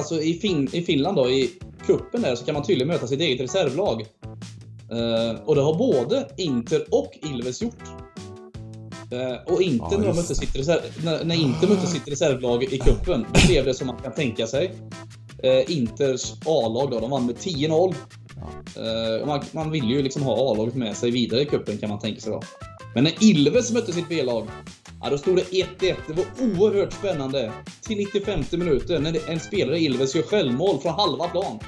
alltså i, fin i Finland då, i kuppen där, så kan man tydligen möta sitt eget reservlag. Uh, och det har både Inter och Ilves gjort. Uh, och Inter, ja, när, mötte sitt reserv, när, när Inter mötte sitt reservlag i kuppen då blev det som man kan tänka sig. Uh, Inters A-lag då, de vann med 10-0. Uh, man, man vill ju liksom ha A-laget med sig vidare i kuppen kan man tänka sig då. Men när Ilves mötte sitt B-lag, ja, då stod det 1-1. Det var oerhört spännande. Till 95 minuter när en spelare i Ilves gör självmål från halva plan.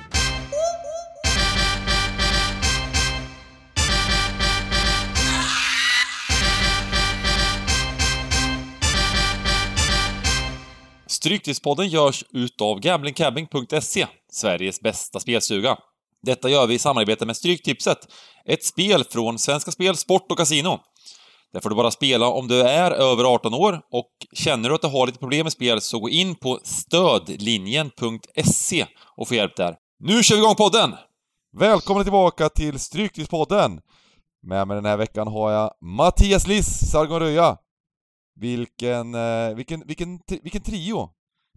Stryktipspodden görs utav gamblingcabbing.se, Sveriges bästa spelsuga. Detta gör vi i samarbete med Stryktipset, ett spel från Svenska Spel, Sport och Casino. Där får du bara spela om du är över 18 år och känner du att du har lite problem med spel så gå in på stödlinjen.se och få hjälp där. Nu kör vi igång podden! Välkomna tillbaka till Stryktipspodden! Med mig den här veckan har jag Mattias Liss, Sargon Röja. Vilken, eh, vilken, vilken, vilken trio!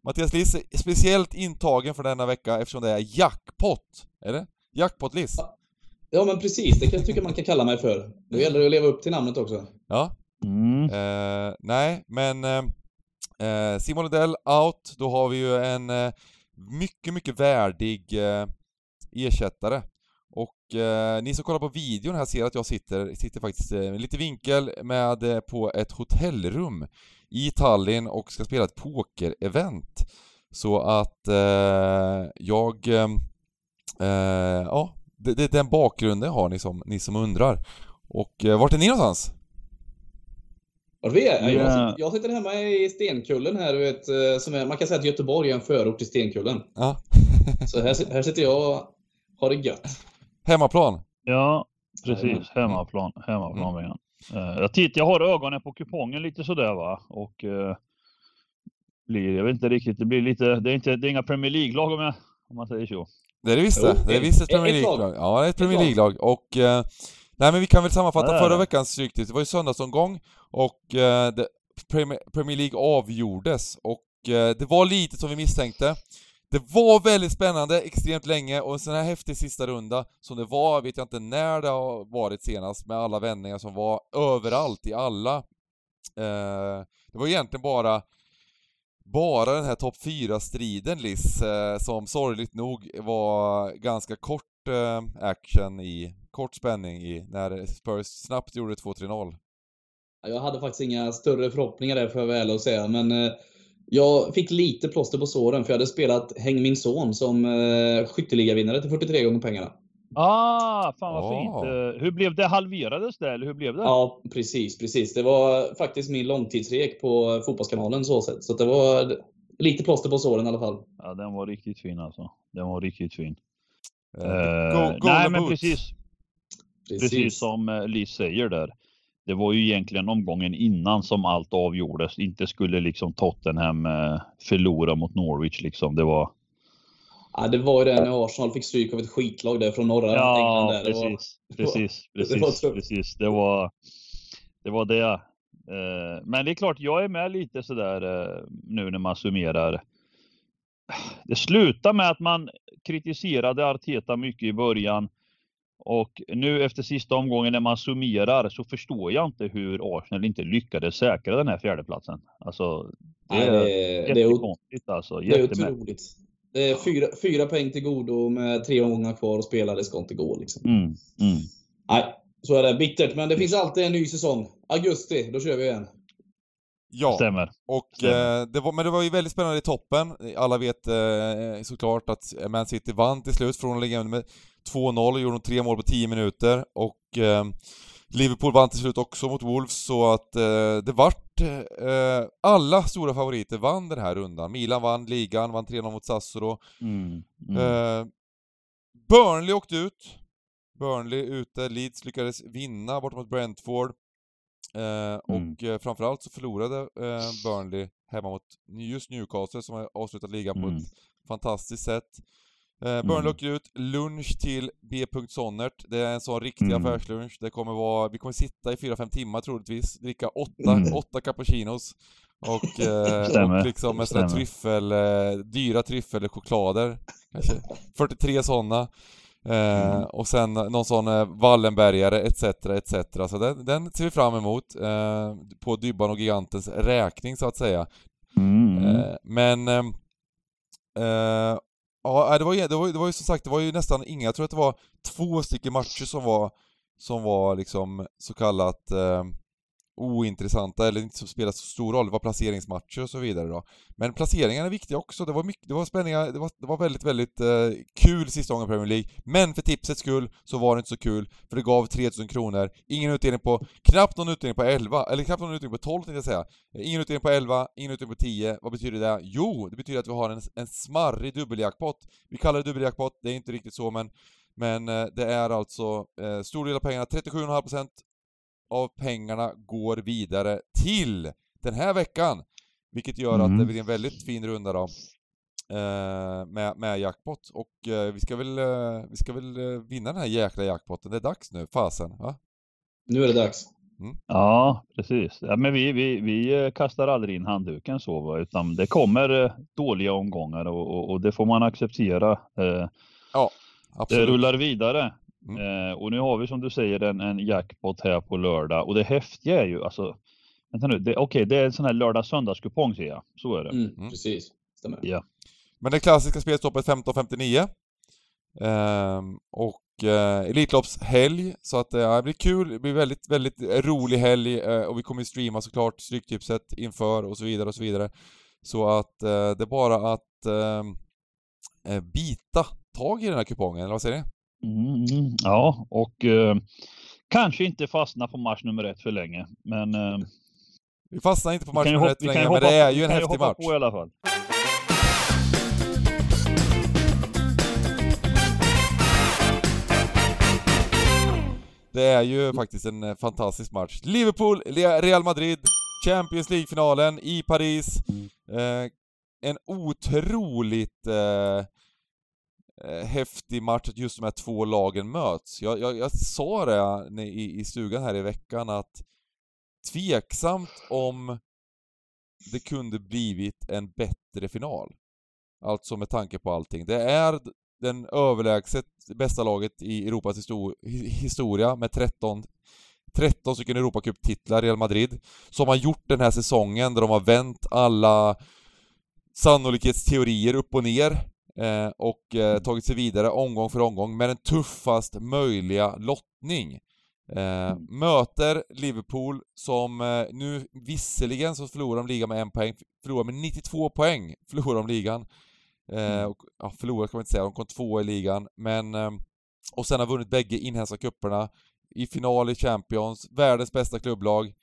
Mattias Liss är speciellt intagen för denna vecka eftersom det är jackpot. Är det? Jackpot-Liss. Ja, men precis. Det kan jag tycka man kan kalla mig för. Nu gäller det att leva upp till namnet också. Ja. Mm. Eh, nej, men eh, eh Simon Odell out. Då har vi ju en eh, mycket, mycket värdig eh, ersättare. Och eh, ni som kollar på videon här ser att jag sitter, sitter faktiskt eh, lite vinkel med eh, på ett hotellrum i Tallinn och ska spela ett poker-event. Så att eh, jag, eh, ja, det, det är den bakgrunden har ni som, ni som undrar. Och eh, vart är ni någonstans? Vart vi är? Jag, jag sitter hemma i Stenkullen här, du vet, eh, som är, man kan säga att Göteborg är en förort till Stenkullen. Ja. Så här, här sitter jag och har det gött. Hemmaplan? Ja, precis. Hemmaplan. Hemmaplan mm. Uh, jag tittar, jag har ögonen på kupongen lite sådär va. Och uh, blir, jag vet inte riktigt, det blir lite, det är inte, det är inga Premier League-lag om, om man säger så. Det är det visst det. Det är visst ett Premier League-lag. Ja, det är ett Premier League-lag. Och... Eh, nej men vi kan väl sammanfatta nej. förra veckans Stryktipset. Det var ju söndagsomgång och eh, det, Premier, Premier League avgjordes och eh, det var lite som vi misstänkte. Det var väldigt spännande, extremt länge och en sån här häftig sista runda som det var, vet jag inte när det har varit senast med alla vändningar som var överallt i alla. Eh, det var egentligen bara bara den här topp 4-striden, Liss, eh, som sorgligt nog var ganska kort eh, action i, kort spänning i, när Spurs snabbt gjorde 2-3-0. Jag hade faktiskt inga större förhoppningar där, får jag väl att säga, men eh, jag fick lite plåster på såren, för jag hade spelat Häng min son som eh, skytteligavinnare till 43 gånger pengarna. Ah, fan vad oh. fint. Eh, hur blev det? Halverades det eller hur blev det? Ja, precis, precis. Det var faktiskt min långtidsrek på Fotbollskanalen så sätt. Så det var lite plåster på såren i alla fall. Ja, den var riktigt fin alltså. Den var riktigt fin. Uh, go, go nej, men precis, precis. Precis som Liz säger där. Det var ju egentligen omgången innan som allt avgjordes. Inte skulle liksom Tottenham förlora mot Norwich liksom. Det var Ja, det var ju det när Arsenal fick stryk av ett skitlag där från norra ja, England. Där. Precis, det var, precis, precis, det var precis. Det var det. Var det. Eh, men det är klart, jag är med lite sådär eh, nu när man summerar. Det slutar med att man kritiserade Arteta mycket i början. Och nu efter sista omgången när man summerar så förstår jag inte hur Arsenal inte lyckades säkra den här fjärdeplatsen. Alltså, det, Nej, det, är jättekonstigt alltså. Det är otroligt. Det är fyra, fyra poäng till godo med tre omgångar kvar att spela. Det ska inte gå liksom. Mm, mm. Nej, så är det. Bittert, men det finns alltid en ny säsong. Augusti, då kör vi igen. Ja, Stämmer. Och, Stämmer. Eh, det var, men det var ju väldigt spännande i toppen. Alla vet eh, såklart att Man City vann till slut från att ligga med 2-0 gjorde de tre mål på 10 minuter och eh, Liverpool vann till slut också mot Wolves så att eh, det vart... Eh, alla stora favoriter vann den här rundan. Milan vann ligan, vann 3-0 mot Sassoro. Mm, mm. Eh, Burnley åkte ut. Burnley ute, Leeds lyckades vinna bort mot Brentford. Eh, mm. Och eh, framförallt så förlorade eh, Burnley hemma mot just Newcastle som har avslutat ligan på ett mm. fantastiskt sätt. Eh, Burnley mm. åker ut, lunch till B. Sonnert. Det är en sån riktig mm. affärslunch. Det kommer vara, vi kommer sitta i 4-5 timmar troligtvis, dricka åtta, mm. åtta cappuccinos. Och, eh, och liksom med sådana tryffel, eh, dyra tryffelchoklader. Kanske 43 sådana. Eh, mm. Och sen någon sån eh, Wallenbergare etc. etc. Så den, den ser vi fram emot eh, på Dybban och Gigantens räkning så att säga. Mm. Eh, men Ja, det var, det, var, det var ju som sagt, det var ju nästan inga, jag tror att det var två stycken matcher som var, som var liksom så kallat eh, ointressanta eller inte som spelar så stor roll. Det var placeringsmatcher och så vidare då. Men placeringarna är viktiga också. Det var mycket, det var spänningar, det var, det var väldigt, väldigt eh, kul sista gången i Premier League. Men för tipsets skull så var det inte så kul, för det gav 3000 kronor. Ingen utdelning på, knappt någon utdelning på 11, eller knappt någon utdelning på 12 tänkte jag säga. Ingen utdelning på 11, ingen utdelning på 10. Vad betyder det? Jo, det betyder att vi har en, en smarrig dubbeljackpot. Vi kallar det dubbeljackpot, det är inte riktigt så men men eh, det är alltså eh, stor del av pengarna, 37,5% av pengarna går vidare till den här veckan. Vilket gör mm. att det blir en väldigt fin runda då. Eh, med, med jackpot. Och eh, vi ska väl, eh, vi ska väl eh, vinna den här jäkla jackpotten. Det är dags nu, fasen. Va? Nu är det dags. Mm. Ja, precis. Ja, men vi, vi, vi eh, kastar aldrig in handduken så, utan det kommer eh, dåliga omgångar och, och, och det får man acceptera. ja, absolut. Det rullar vidare. Mm. Eh, och nu har vi som du säger en, en jackpot här på lördag och det häftiga är ju alltså Vänta nu, okej okay, det är en sån här lördag-söndagskupong ser jag. Så är det. Mm, mm. Precis, stämmer. Ja. Men det klassiska spelstoppet 15.59. Ehm, och eh, Elitloppshelg, så att eh, det blir kul, det blir väldigt, väldigt rolig helg eh, och vi kommer streama såklart Stryktipset inför och så vidare och så vidare. Så att eh, det är bara att ehm, eh, bita tag i den här kupongen, eller vad säger ni? Mm, ja, och eh, kanske inte fastna på match nummer ett för länge, men... Eh, vi fastnar inte på match nummer ett för länge, men det är ju en häftig match. På i alla fall. Det är ju faktiskt en eh, fantastisk match. Liverpool, Real Madrid, Champions League-finalen i Paris. Eh, en otroligt eh, eh, häftig match att just de här två lagen möts. Jag, jag, jag sa det i, i stugan här i veckan att tveksamt om det kunde blivit en bättre final. Alltså med tanke på allting. Det är den överlägset bästa laget i Europas historia med 13 13 stycken Europacup-titlar, Real Madrid, som har gjort den här säsongen där de har vänt alla sannolikhetsteorier upp och ner eh, och eh, tagit sig vidare omgång för omgång med den tuffast möjliga lottning. Eh, mm. möter Liverpool som eh, nu visserligen så förlorar de ligan med en poäng, förlorar med 92 poäng, förlorar de ligan. Eh, mm. och, ja, förlorar kan man inte säga, de kom två i ligan, men eh, och sen har vunnit bägge inhemska kupperna i final i Champions, världens bästa klubblag.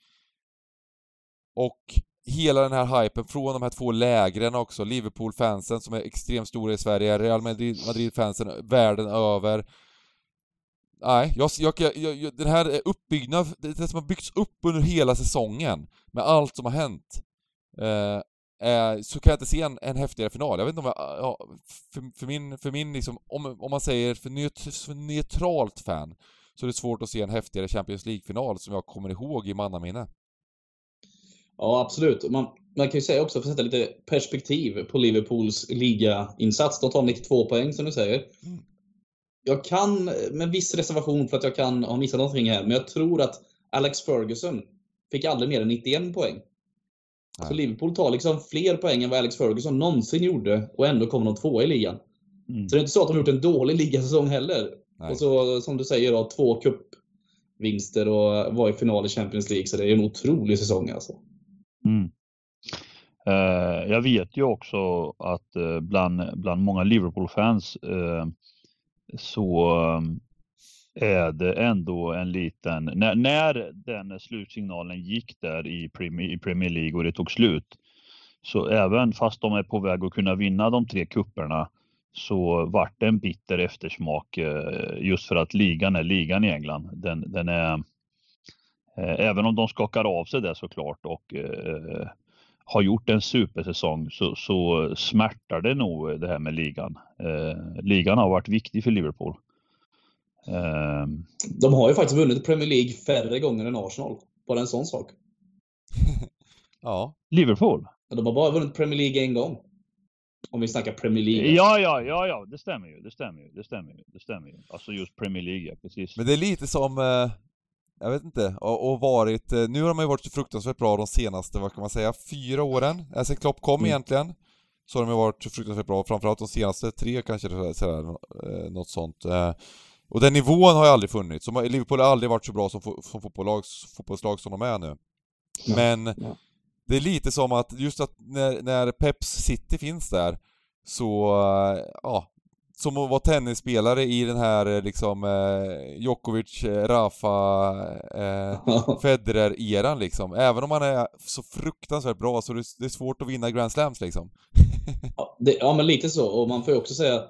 Och hela den här hypen från de här två lägren också, Liverpool-fansen som är extremt stora i Sverige, Real Madrid-fansen världen över. Nej, jag, jag, jag, den här uppbyggnaden, det som har byggts upp under hela säsongen, med allt som har hänt, eh, eh, så kan jag inte se en, en häftigare final. Jag vet inte om jag, ja, för, för, min, för min liksom, om, om man säger för, neut, för neutralt fan, så är det svårt att se en häftigare Champions League-final som jag kommer ihåg i mannaminne. Ja, absolut. Man, man kan ju säga också, för att sätta lite perspektiv på Liverpools ligainsats. De tar 92 poäng som du säger. Mm. Jag kan, med viss reservation för att jag kan ha missat någonting här, men jag tror att Alex Ferguson fick aldrig mer än 91 poäng. Nej. Så Liverpool tar liksom fler poäng än vad Alex Ferguson någonsin gjorde och ändå kommer de tvåa i ligan. Mm. Så det är inte så att de har gjort en dålig ligasäsong heller. Nej. Och så som du säger då, två cupvinster och var i final i Champions League. Så det är en otrolig säsong alltså. Mm. Eh, jag vet ju också att eh, bland, bland många Liverpool-fans eh, så eh, är det ändå en liten, när, när den slutsignalen gick där i Premier, i Premier League och det tog slut, så även fast de är på väg att kunna vinna de tre kupperna så vart det en bitter eftersmak eh, just för att ligan är ligan i England. Den, den är, även om de skakar av sig det såklart och har gjort en supersäsong så, så smärtar det nog det här med ligan. Eh, ligan har varit viktig för Liverpool. Eh, de har ju faktiskt vunnit Premier League färre gånger än Arsenal. Bara en sån sak. ja. Liverpool? De har bara vunnit Premier League en gång. Om vi snackar Premier League. Ja, ja, ja, ja, det stämmer ju. Det stämmer ju. Det stämmer ju. Det stämmer ju. Alltså just Premier League, ja, precis. Men det är lite som, eh, jag vet inte, och, och varit, eh, nu har de ju varit fruktansvärt bra de senaste, vad kan man säga, fyra åren. Sen Klopp kom mm. egentligen. Så har de ju varit fruktansvärt bra, framförallt de senaste tre kanske, sådär, eh, något sånt. Och den nivån har ju aldrig funnits. Liverpool har aldrig varit så bra som, som fotbollslag, fotbollslag som de är nu. Men ja. det är lite som att just att när, när Peps City finns där så, ja, som att vara tennisspelare i den här liksom eh, Djokovic, eh, Rafa, eh, Federer-eran liksom. Även om man är så fruktansvärt bra så det, det är svårt att vinna Grand Slams liksom. ja, det, ja, men lite så. Och man får ju också säga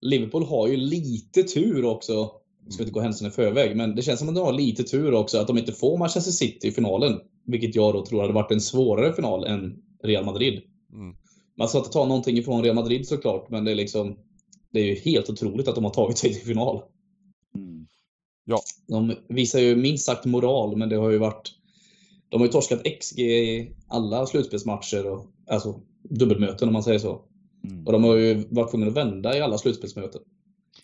Liverpool har ju lite tur också. Jag ska inte gå händelserna i förväg, men det känns som att de har lite tur också att de inte får Manchester City i finalen. Vilket jag då tror hade varit en svårare final än Real Madrid. Mm. Man ska inte ta någonting ifrån Real Madrid såklart, men det är liksom det är ju helt otroligt att de har tagit sig till final. Mm. Ja. De visar ju minst sagt moral, men det har ju varit... De har ju torskat XG i alla slutspelsmatcher, och, alltså dubbelmöten om man säger så. Mm. Och de har ju varit tvungna att vända i alla slutspelsmöten.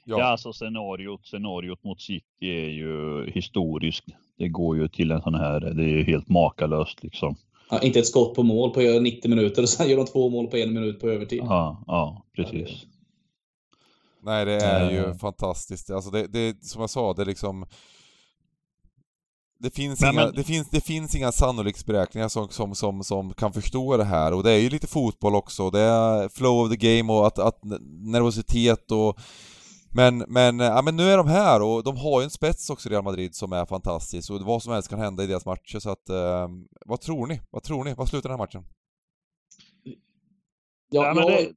Ja. ja, alltså scenariot, scenariot mot City är ju historiskt. Det går ju till en sån här, det är ju helt makalöst liksom. Ja, inte ett skott på mål på 90 minuter och sen gör de två mål på en minut på övertid. Ja, ja precis. Nej, det är ju uh. fantastiskt. Alltså det, det, som jag sa, det är liksom... Det finns, Nej, inga, men... det, finns, det finns inga sannolikhetsberäkningar som, som, som, som kan förstå det här och det är ju lite fotboll också, det är flow of the game och att, att nervositet och men, men, ja, men nu är de här och de har ju en spets också Real Madrid som är fantastisk och vad som helst kan hända i deras matcher så att, eh, vad tror ni? Vad tror ni? Vad slutar den här matchen? Ja, ja men det,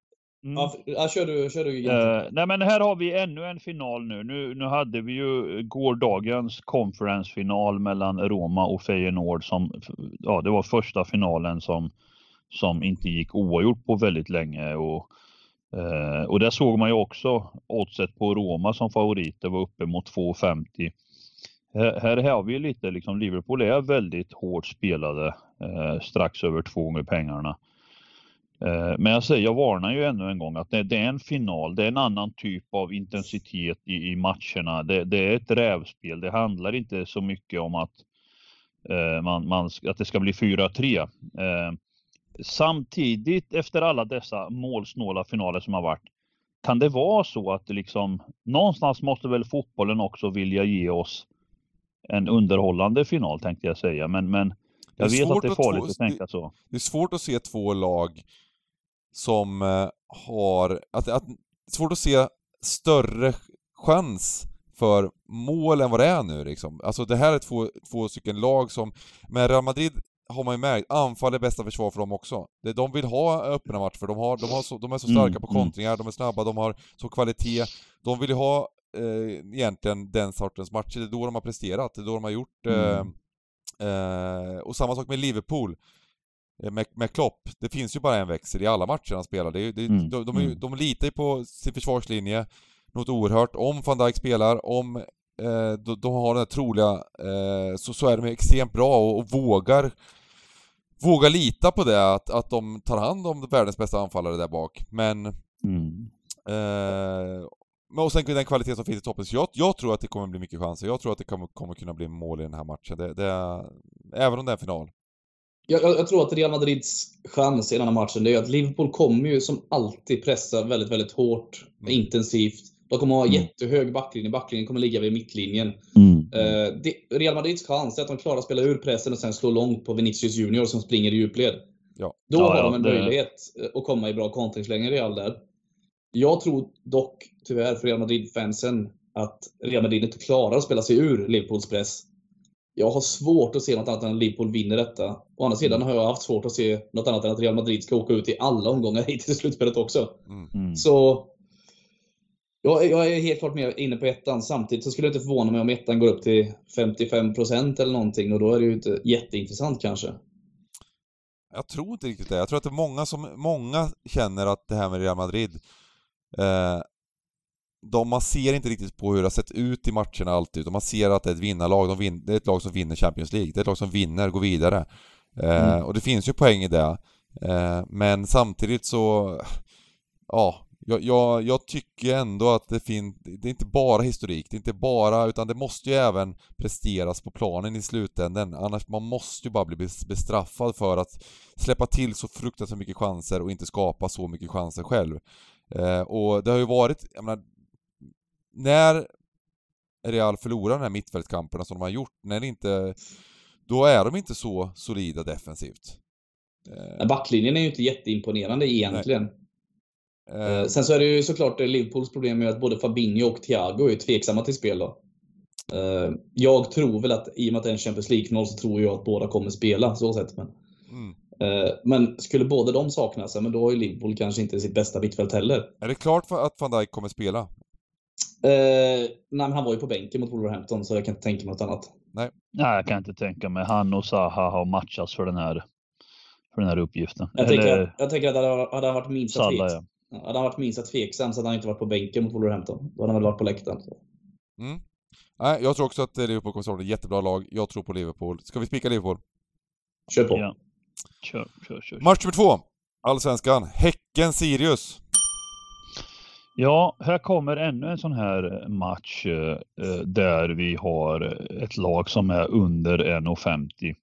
Mm. Ja, kör du, kör du uh, Nej men här har vi ännu en final nu. Nu, nu hade vi ju gårdagens conference-final mellan Roma och Feyenoord som, ja det var första finalen som, som inte gick oavgjort på väldigt länge. Och, uh, och där såg man ju också oddset på Roma som favoriter var uppe mot 2,50. Här, här har vi lite liksom, Liverpool är väldigt hårt spelade, uh, strax över två gånger pengarna. Eh, men jag säger, jag varnar ju ännu en gång att det, är en final, det är en annan typ av intensitet i, i matcherna. Det, det, är ett rävspel, det handlar inte så mycket om att, eh, man, man, att det ska bli 4-3. Eh, samtidigt, efter alla dessa målsnåla finaler som har varit, kan det vara så att det liksom, någonstans måste väl fotbollen också vilja ge oss en underhållande final tänkte jag säga, men, men jag vet att det är farligt att, att tänka så. Det är svårt att se två lag som eh, har, att, att, svårt att se större chans för mål än vad det är nu liksom. Alltså det här är två, två stycken lag som, med Real Madrid har man ju märkt, anfall är bästa försvar för dem också. De vill ha öppna matcher, de, har, de, har så, de är så starka mm, på mm. kontringar, de är snabba, de har så kvalitet. De vill ju ha eh, egentligen den sortens matcher, det är då de har presterat, det är då de har gjort eh, mm. eh, och samma sak med Liverpool. Eh, med, med Klopp, det finns ju bara en växel i alla matcher han spelar. Det, det, mm. de, de, mm. de litar ju på sin försvarslinje något oerhört. Om van Dijk spelar, om eh, de, de, har den här troliga, eh, så, så är de extremt bra och, och, vågar vågar lita på det, att, att de tar hand om världens bästa anfallare där bak. Men mm. eh, och sen den kvalitet som finns i toppen. Så jag, jag, tror att det kommer bli mycket chanser. Jag tror att det kommer, kommer kunna bli mål i den här matchen. Det, det, även om det är en final. Jag, jag, tror att Real Madrids chans i den här matchen, det är att Liverpool kommer ju som alltid pressa väldigt, väldigt hårt, mm. intensivt. De kommer ha mm. jättehög backlinje. Backlinjen kommer ligga vid mittlinjen. Mm. Uh, det, Real Madrids chans är att de klarar att spela ur pressen och sen slå långt på Vinicius Junior som springer i djupled. Ja. Då ja, har de en det... möjlighet att komma i bra kontringsläge, Real där. Jag tror dock, tyvärr för Real Madrid-fansen, att Real Madrid inte klarar att spela sig ur Liverpools press jag har svårt att se något annat än att Liverpool vinner detta. Å andra sidan har jag haft svårt att se något annat än att Real Madrid ska åka ut i alla omgångar hittills i slutspelet också. Mm. mm. Så jag, jag, är helt klart med inne på ettan. Samtidigt så skulle det inte förvåna mig om ettan går upp till 55% eller någonting och då är det ju inte jätteintressant kanske. Jag tror inte riktigt det. Jag tror att det är många som, många känner att det här med Real Madrid, eh, de, man ser inte riktigt på hur det har sett ut i matcherna alltid, utan man ser att det är ett vinnarlag. De vin, det är ett lag som vinner Champions League. Det är ett lag som vinner, går vidare. Eh, mm. Och det finns ju poäng i det. Eh, men samtidigt så, ja, jag, jag, jag, tycker ändå att det finns, det är inte bara historik, det är inte bara, utan det måste ju även presteras på planen i slutändan. Annars, man måste ju bara bli bestraffad för att släppa till så fruktansvärt mycket chanser och inte skapa så mycket chanser själv. Eh, och det har ju varit, jag menar, när Real förlorar de här mittfältskamperna som de har gjort, när inte, då är de inte så solida defensivt. Eh, backlinjen är ju inte jätteimponerande egentligen. Nej. Uh, sen så är det ju såklart Liverpools problem med att både Fabinho och Thiago är tveksamma till spel. Då. Jag tror väl att i och med att det är en Champions League-final så tror jag att båda kommer spela. Så sett. Men, mm. men skulle båda de saknas, men då har ju Liverpool kanske inte sitt bästa mittfält heller. Är det klart att van Dijk kommer spela? Nej, men han var ju på bänken mot Wolverhampton, så jag kan inte tänka mig något annat. Nej. Nej, jag kan inte tänka mig. Han och Zaha har matchats för den här, för den här uppgiften. Jag, Eller... tänker, jag tänker att hade han varit minsta tvek, ja. Hade han varit minst tveksam så hade han inte varit på bänken mot Wolverhampton. Då hade han väl varit på läktaren. Mm. Nej, jag tror också att Liverpool kommer att ett jättebra lag. Jag tror på Liverpool. Ska vi spika Liverpool? Kör på. Ja. Kör, kör, kör. Match nummer två. Allsvenskan. Häcken-Sirius. Ja, här kommer ännu en sån här match eh, där vi har ett lag som är under 1,50.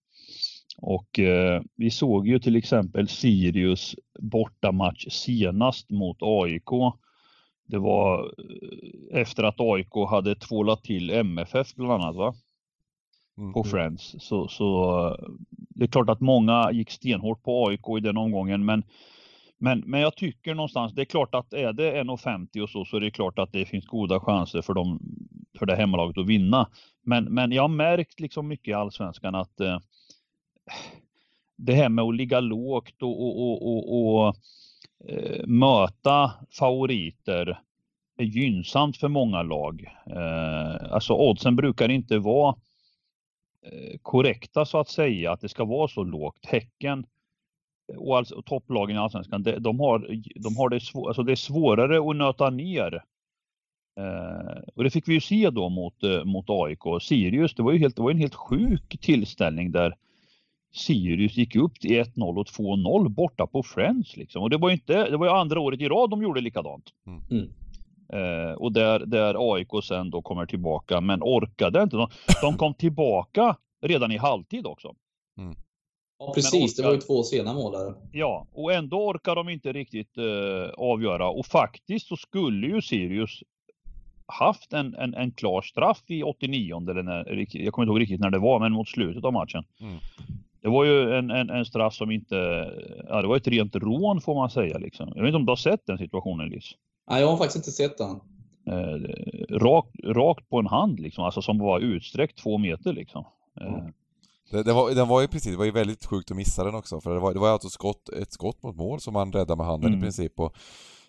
Och eh, vi såg ju till exempel Sirius bortamatch senast mot AIK. Det var eh, efter att AIK hade tvålat till MFF bland annat va? Mm. På mm. Friends. Så, så eh, det är klart att många gick stenhårt på AIK i den omgången men men, men jag tycker någonstans, det är klart att är det 1,50 och så, så är det klart att det finns goda chanser för, dem, för det hemmalaget att vinna. Men, men jag har märkt liksom mycket i Allsvenskan att eh, det här med att ligga lågt och, och, och, och eh, möta favoriter är gynnsamt för många lag. Eh, alltså oddsen brukar inte vara eh, korrekta så att säga, att det ska vara så lågt. Häcken och, alltså, och topplagen i Allsvenskan, de, de, har, de har det, svår, alltså det är svårare att nöta ner. Eh, och det fick vi ju se då mot, eh, mot AIK. Sirius, det var ju helt, det var en helt sjuk tillställning där Sirius gick upp till 1-0 och 2-0 borta på Friends. Liksom. Och det var ju inte, det var ju andra året i rad de gjorde likadant. Mm. mm. Eh, och där, där AIK sen då kommer tillbaka, men orkade inte. De, de kom tillbaka redan i halvtid också. Mm. Ja precis, orkar, det var ju två sena mål där. Ja, och ändå orkar de inte riktigt eh, avgöra. Och faktiskt så skulle ju Sirius haft en, en, en klar straff i 89 eller när, jag kommer inte ihåg riktigt när det var, men mot slutet av matchen. Mm. Det var ju en, en, en, straff som inte, ja det var ett rent rån får man säga liksom. Jag vet inte om du har sett den situationen Lis? Nej, jag har faktiskt inte sett den. Eh, rakt, rakt på en hand liksom, alltså som var utsträckt två meter liksom. Eh. Det, det, var, den var ju precis, det var ju väldigt sjukt att missa den också, för det var, det var alltså skott, ett skott mot mål som han räddade med handen mm. i princip. Och,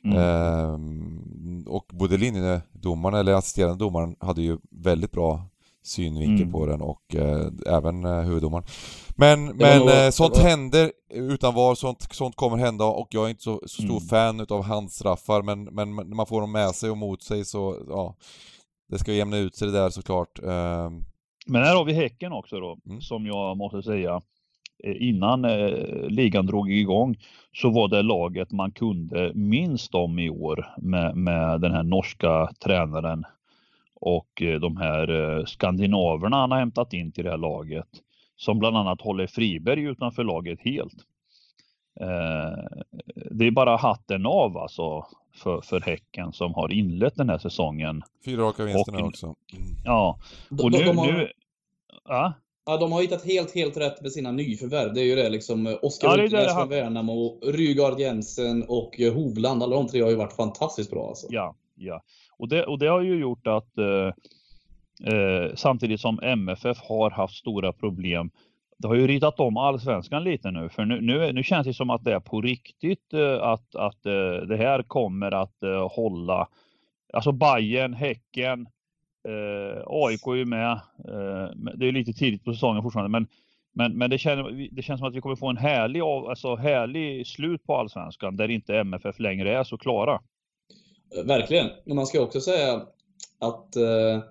mm. eh, och både linjedomaren, eller assisterande domaren, hade ju väldigt bra synvinkel mm. på den och eh, även eh, huvuddomaren. Men, men nog, eh, sånt var... händer utan var, sånt, sånt kommer hända och jag är inte så, så stor mm. fan utav handstraffar men, men när man får dem med sig och mot sig så, ja, det ska jämna ut sig det där såklart. Eh, men här har vi Häcken också då, mm. som jag måste säga eh, innan eh, ligan drog igång så var det laget man kunde minst om i år med, med den här norska tränaren och eh, de här eh, skandinaverna han har hämtat in till det här laget som bland annat håller Friberg utanför laget helt. Eh, det är bara hatten av alltså för, för Häcken som har inlett den här säsongen. Fyra raka vinster nu också. Mm. Ja, och nu... De, har, nu ja? Ja, de har hittat helt, helt rätt med sina nyförvärv. Det är ju det liksom. Oskar ja, Utnäs från Värnamo, Rygaard Jensen och Hovland. Alla de tre har ju varit fantastiskt bra alltså. Ja, ja. Och det, och det har ju gjort att eh, eh, samtidigt som MFF har haft stora problem det har ju ritat om allsvenskan lite nu, för nu, nu, nu känns det som att det är på riktigt eh, att, att eh, det här kommer att eh, hålla. Alltså Bayern, Häcken, eh, AIK är ju med. Eh, det är lite tidigt på säsongen fortfarande, men Men, men det, känner, det känns som att vi kommer få en härlig, alltså, härlig slut på allsvenskan där inte MFF längre är så klara. Verkligen. Men man ska också säga att eh,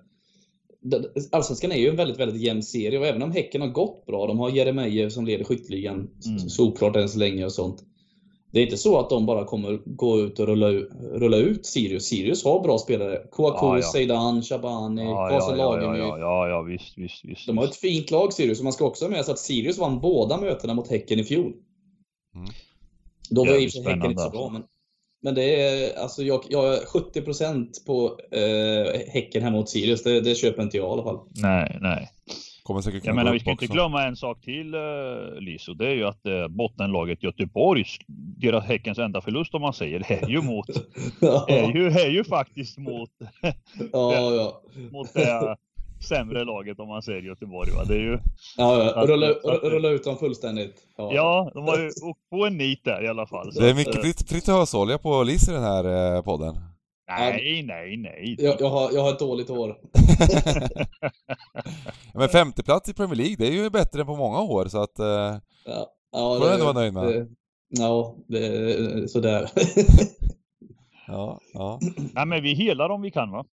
Allsvenskan är ju en väldigt, väldigt jämn serie och även om Häcken har gått bra, de har Jeremejeff som leder skytteligan mm. såklart än så länge och sånt. Det är inte så att de bara kommer gå ut och rulla, rulla ut Sirius. Sirius har bra spelare. Kouakou, ja, ja. Zeidan, Shabani, ja, Karlsson ja, ja, ja, ja, ja, visst, visst, visst. De har ett fint lag Sirius och man ska också ha med sig att Sirius vann båda mötena mot Häcken i fjol. Mm. Då var ju Häcken inte så bra, men men det är alltså jag, jag 70% på eh, Häcken hemma mot Sirius. Det, det köper inte jag i alla fall. Nej, nej. Kommer säkert jag menar, vi ska inte glömma en sak till uh, Liso. Det är ju att uh, bottenlaget Göteborg, deras Häckens enda förlust om man säger, är ju mot, ja. är, ju, är ju faktiskt mot, ja, ja. mot det sämre laget om man säger Göteborg. Va? Det är ju... Ja, ja. Rulla, rulla ut dem fullständigt. Ja. ja, de var ju på en nit där i alla fall. det är mycket fritt, fritösolja på Lis i den här eh, podden. Nej, nej, nej. Jag, jag, har, jag har ett dåligt år. Men femteplats i Premier League, det är ju bättre än på många år så att... Eh, ja, ja, får du ändå vara nöjd med. Det, ja, det är sådär. ja, ja. Nej men vi helar om vi kan va?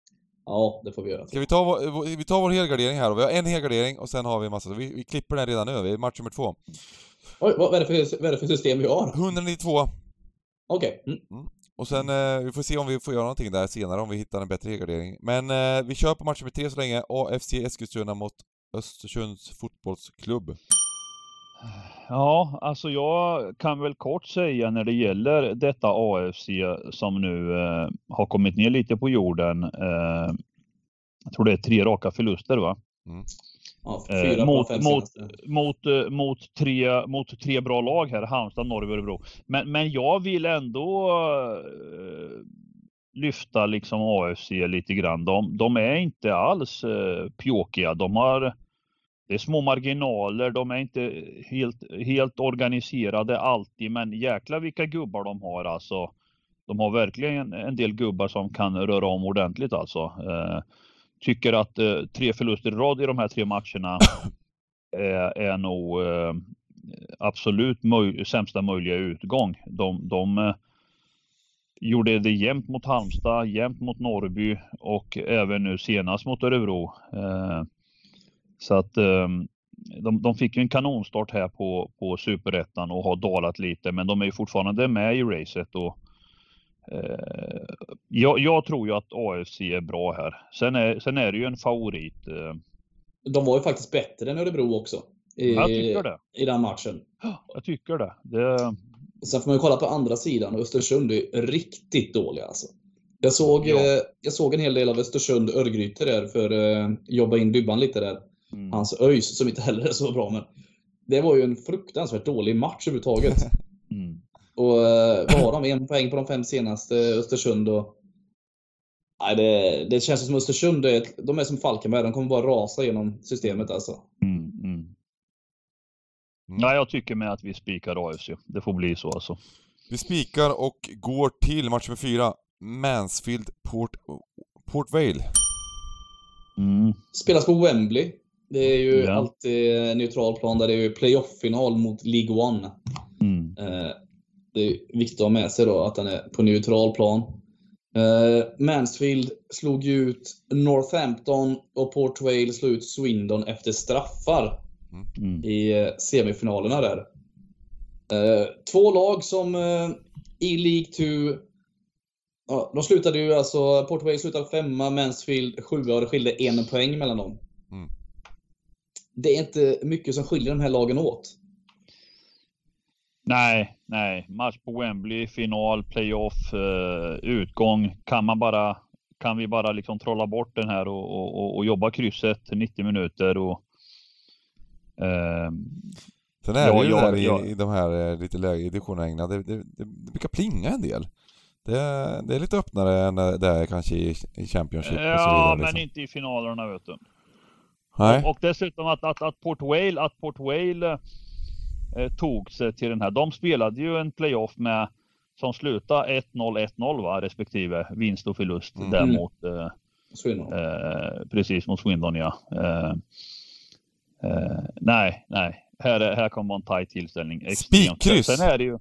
Ja, det får vi göra. Ska vi ta vår, vi tar vår helgardering här då? Vi har en helgardering och sen har vi en massa, vi, vi klipper den redan nu, vi är match nummer två. Oj, vad är det för, vad är det för system vi har? 192. Okej. Okay. Mm. Mm. Och sen, eh, vi får se om vi får göra någonting där senare, om vi hittar en bättre helgardering. Men eh, vi kör på match nummer tre så länge, AFC Eskilstuna mot Östersunds fotbollsklubb. Ja, alltså jag kan väl kort säga när det gäller detta AFC som nu eh, har kommit ner lite på jorden. Eh, jag tror det är tre raka förluster va? Mm. Ja, eh, mot, mot, mot, eh, mot, tre, mot tre bra lag här, Halmstad, Norge och Örebro. Men, men jag vill ändå eh, lyfta liksom AFC lite grann. De, de är inte alls eh, pjåkiga. De har det är små marginaler, de är inte helt, helt organiserade alltid, men jäkla vilka gubbar de har alltså. De har verkligen en del gubbar som kan röra om ordentligt alltså. Eh, tycker att eh, tre förluster i rad i de här tre matcherna är, är nog eh, absolut möj sämsta möjliga utgång. De, de eh, gjorde det jämnt mot Halmstad, jämnt mot Norrby och även nu senast mot Örebro. Så att ehm, de, de fick ju en kanonstart här på, på superettan och har dalat lite, men de är ju fortfarande med i racet. Och, eh, jag, jag, tror ju att AFC är bra här. Sen är, sen är det ju en favorit. Eh. De var ju faktiskt bättre än Örebro också. I, jag tycker det. I den matchen. Jag tycker det. det... Sen får man ju kolla på andra sidan. Östersund är riktigt dåliga alltså. Jag såg, ja. eh, jag såg en hel del av Östersund Örgryte där för att eh, jobba in Dybban lite där. Mm. Hans ÖIS, som inte heller är så bra. Men det var ju en fruktansvärt dålig match överhuvudtaget. Mm. Och vad har de? En poäng på de fem senaste, Östersund. Och, nej, det, det känns som Östersund, är, de är som Falkenberg. De kommer bara rasa genom systemet alltså. Mm, mm. Mm. Nej, jag tycker med att vi spikar AFC. Det får bli så alltså. Vi spikar och går till match nummer fyra. Mansfield Port, Port Vale. Mm. Spelas på Wembley. Det är ju ja. alltid neutral plan där det är playoff-final mot League One. Mm. Eh, det är viktigt att ha med sig då att den är på neutral plan. Eh, Mansfield slog ut Northampton och Port Vale slog ut Swindon efter straffar mm. i eh, semifinalerna där. Två lag som i League 2 Ja, de slutade ju alltså, Port Vale slutade femma, Mansfield sjua och det skilde en poäng mellan dem. Mm det är inte mycket som skiljer de här lagen åt. Nej, nej. Match på Wembley, final, playoff, eh, utgång. Kan man bara, kan vi bara liksom trolla bort den här och, och, och jobba krysset 90 minuter och eh, Sen är det ju ja, där ja. I, i, de här eh, lite lägre editionerna, det, det, det, det brukar plinga en del. Det, det är lite öppnare än det är kanske i, i Championship ja, och så vidare. Ja, liksom. men inte i finalerna vet du. Nej. Och, och dessutom att, att, att Port Vale, att Port Vale eh, tog sig till den här. De spelade ju en playoff med som slutade 1-0, 1-0 va, respektive vinst och förlust mm. där mot eh, eh, precis mot Swindon ja. Eh, eh nej, nej. här, här kommer en tight tillställning. Spikkryss! Sen är det ju...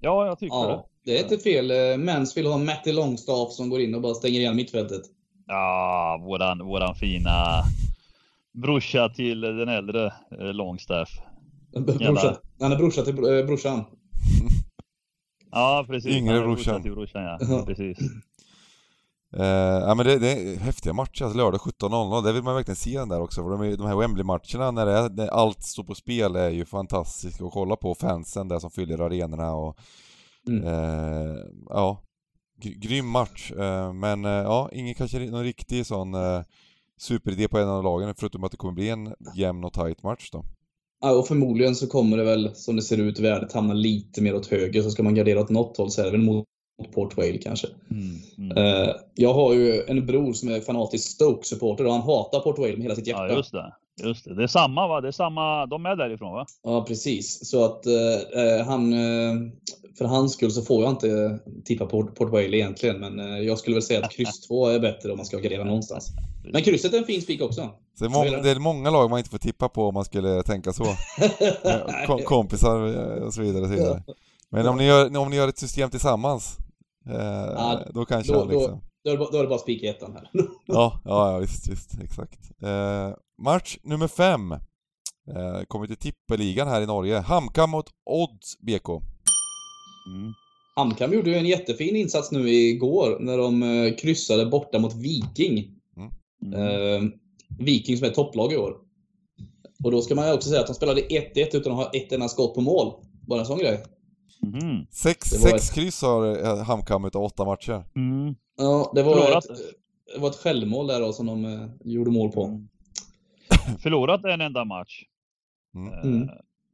Ja, jag tycker ja, det. Det är inte fel. Eh, Mens vill ha Matti Longstaff som går in och bara stänger igen mittfältet. Ja, våran, våran fina brorsa till den äldre eh, Longstaff. Brorsa. Han är brorsa till eh, brorsan. Ja, precis. Yngre brorsan. Till brorsan ja. precis. Uh, ja men det, det, är häftiga matcher, alltså lördag 17.00, det vill man verkligen se den där också för de, är, de här Wembley-matcherna när, är, när allt står på spel är ju fantastiska att kolla på, fansen där som fyller arenorna och mm. uh, ja, grym match. Uh, men ja, ingen kanske någon riktig sån superidé på en av lagen förutom att det kommer bli en jämn och tight match då. Ja, och förmodligen så kommer det väl, som det ser ut, värdet hamna lite mer åt höger. Så ska man gardera åt något håll så är det väl mot Port Vale kanske. Mm, mm. Uh, jag har ju en bror som är fanatisk Stoke-supporter och han hatar Port Vale med hela sitt hjärta. Ja, just det. Det. Är samma va? Det är samma, de är därifrån va? Ja, precis. Så att uh, han, uh, för hans skull så får jag inte tippa på Port Vale egentligen. Men jag skulle väl säga att kryss 2 är bättre om man ska gardera någonstans. Men krysset är en fin spik också. Så det, är många, det är många lag man inte får tippa på om man skulle tänka så. Kom, kompisar och så vidare. Och så vidare. Men om ni, gör, om ni gör ett system tillsammans, eh, ja, då kanske då, liksom... Då, då, då är det bara spik i ettan här. ja, ja, ja, visst, visst, exakt. Eh, match nummer fem. Eh, kommer till tippeligan här i Norge. HamKam mot Odds BK. Mm. HamKam gjorde ju en jättefin insats nu igår när de eh, kryssade borta mot Viking. Mm. Eh, Viking som är topplag i år. Och då ska man ju också säga att de spelade 1-1 utan att ha ett enda skott på mål. Bara en sån grej. Mm. Sex, sex ett... kryss har eh, HamKam utav åtta matcher. Mm. Ja, det var, ett, det var ett självmål där då som de eh, gjorde mål på. Mm. Förlorat en enda match. Mm. Eh, mm.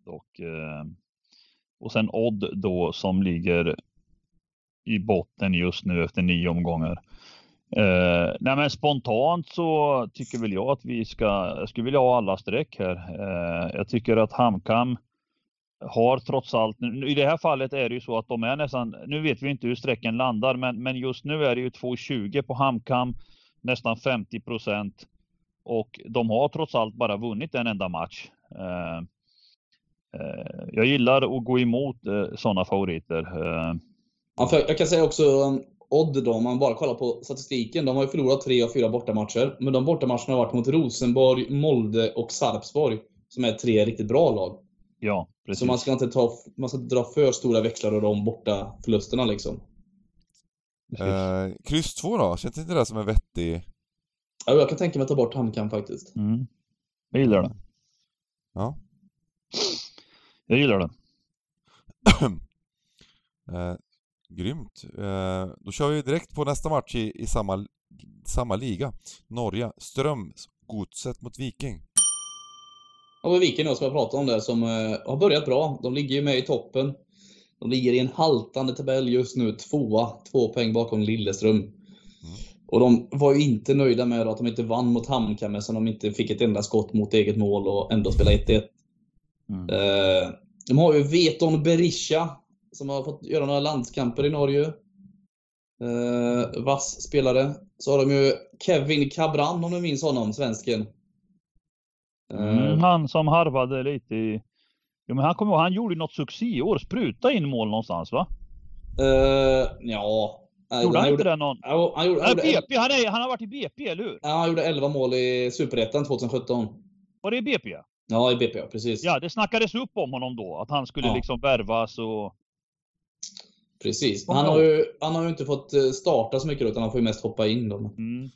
och, eh, och sen Odd då som ligger i botten just nu efter nio omgångar. Eh, nej men spontant så tycker väl jag att vi ska, jag skulle vilja ha alla streck här. Eh, jag tycker att HamKam har trots allt, i det här fallet är det ju så att de är nästan, nu vet vi inte hur strecken landar, men, men just nu är det ju 2,20 på HamKam, nästan 50 procent. Och de har trots allt bara vunnit en enda match. Eh, eh, jag gillar att gå emot eh, sådana favoriter. Eh. Ja, jag kan säga också um, Odd då, om man bara kollar på statistiken. De har ju förlorat tre av fyra bortamatcher. Men de bortamatcherna har varit mot Rosenborg, Molde och Sarpsborg. Som är tre riktigt bra lag. Ja, precis. Så man ska inte ta, man ska dra för stora växlar av de borta förlusterna liksom. Eh, kryss 2 då? Känns inte det som en vettig... Ja, jag kan tänka mig att ta bort Hamkan faktiskt. Mm. Jag gillar det. Ja. Jag gillar det. eh, grymt. Eh, då kör vi direkt på nästa match i, i samma, samma liga. Norge. Strömsgodset mot Viking. Ja, och Viken då, som jag pratade om där, som eh, har börjat bra. De ligger ju med i toppen. De ligger i en haltande tabell just nu, tvåa, två poäng bakom Lilleström. Mm. Och de var ju inte nöjda med att de inte vann mot Hamnkamme, så de inte fick ett enda skott mot eget mål och ändå spela 1-1. Mm. Eh, de har ju Veton Berisha, som har fått göra några landskamper i Norge. Eh, vass spelare. Så har de ju Kevin Cabran, om du minns honom, svensken. Mm, han som harvade lite i... Jo, men han kommer han gjorde något succé i år. Spruta in mål någonstans va? Uh, ja. Gjorde han, han inte det någon? Ja, han, gjorde, han, gjorde BP, han, är, han har varit i BP, eller hur? Ja, han gjorde 11 mål i Superettan 2017. Var det i BP? Ja, i BP, ja, precis. Ja, det snackades upp om honom då, att han skulle ja. liksom värvas och... Precis. Han har, ju, han har ju inte fått eh, starta så mycket utan han får ju mest hoppa in då. Mm.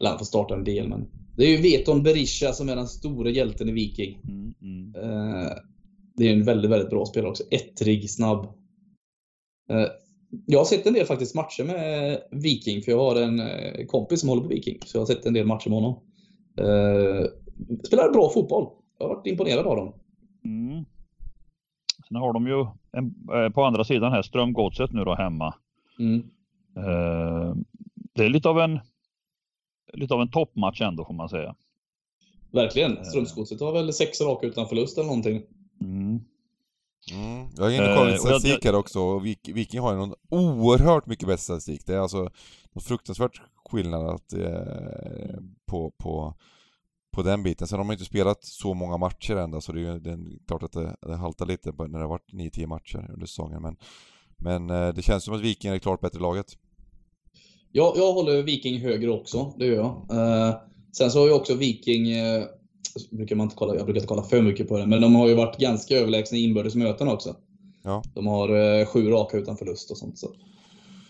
Eller han får starta en del, men... Det är ju Veton Berisha som är den stora hjälten i Viking. Mm, mm. Eh, det är en väldigt, väldigt bra spelare också. Ettrig, snabb. Eh, jag har sett en del faktiskt matcher med Viking, för jag har en eh, kompis som håller på Viking. Så jag har sett en del matcher med honom. Spelar bra fotboll. Jag har varit imponerad av dem. Mm. Sen har de ju en, på andra sidan här Strömgodset nu då hemma. Mm. Det är lite av en lite av en toppmatch ändå får man säga. Verkligen. Eh. Strömsgodset har väl sex raka utan förlust eller någonting. Mm. Mm. Jag är inne och kollar lite statistik här också och Viking har ju någon oerhört mycket bättre statistik. Det är alltså något fruktansvärt skillnad att, eh, på, på på den biten. Sen har man inte spelat så många matcher ända så det är ju det är klart att det, det haltar lite när det har varit 9-10 matcher under säsongen. Men, men eh, det känns som att Viking är klart bättre laget. Ja, jag håller Viking högre också, det gör jag. Eh, sen så har ju också Viking, eh, brukar man inte kolla, jag brukar inte kolla för mycket på det, men de har ju varit ganska överlägsna i inbördes möten också. Ja. De har eh, sju raka utan förlust och sånt. Så.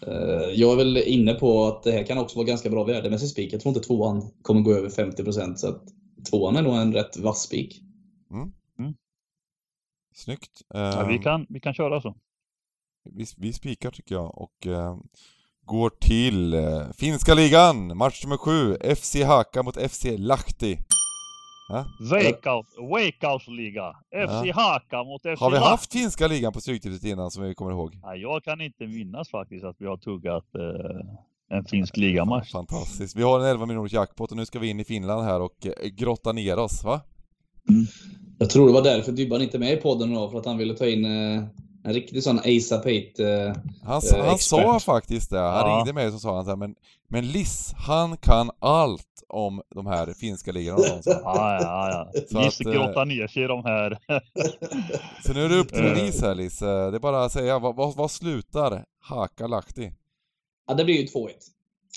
Eh, jag är väl inne på att det här kan också vara ganska bra värdemässig spik. Jag tror inte tvåan kommer gå över 50% så att tvåan är nog en rätt vass spik. Mm. Mm. Snyggt. Ja, vi, Eh, kan, vi kan köra så. vi, vi spikar tycker jag och eh, går till eh, finska ligan, match nummer sju. FC Haka mot FC Lahti. Ja? Veikkaus, Veikkausliga. FC Ja. Haka mot FC Har vi Lahti. haft finska ligan på Stryktipset innan som vi kommer ihåg? Nej, jag kan inte minnas faktiskt att vi har tuggat eh, en finsk ligamatch. Fantastiskt. Vi har en 11 miljoners jackpot och nu ska vi in i Finland här och eh, grotta ner oss, va? Jag tror det var därför Dybban inte är med i podden idag, för att han ville ta in eh, en riktig sån ASAP eh, Han, Eh, han sa faktiskt det. Han Ja. ringde mig och så sa han så här, men, men Liss, han kan allt om de här finska ligorna. Ja, ja, ja. Så Liss eh, grottar ner sig i de här. Så nu är det upp till Eh. bevis här Liss. Eh, Det är bara att säga, vad, vad, vad slutar Haka Lahti? Ja, det blir ju 2-1.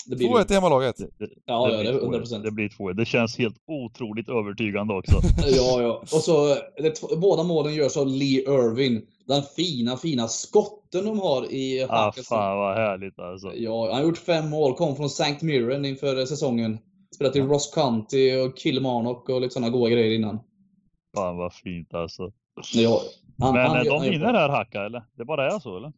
Det blir 2-1 i hemmalaget. Det, det, Ja, ja, det är blir 100%. två. det blir två. Det känns helt otroligt övertygande också. Ja, ja. Och så, det, båda målen görs av Lee Irvin. Den fina, fina skotten de har i ah, fan vad härligt alltså. Ja, han har gjort fem mål, kom från St. Mirren inför säsongen. Spelat i Ross County och Kilmarnock och lite sådana goda grejer innan. Fan vad fint alltså. Ja, han, Men han, de vinner här Hacka eller? Det bara är så eller?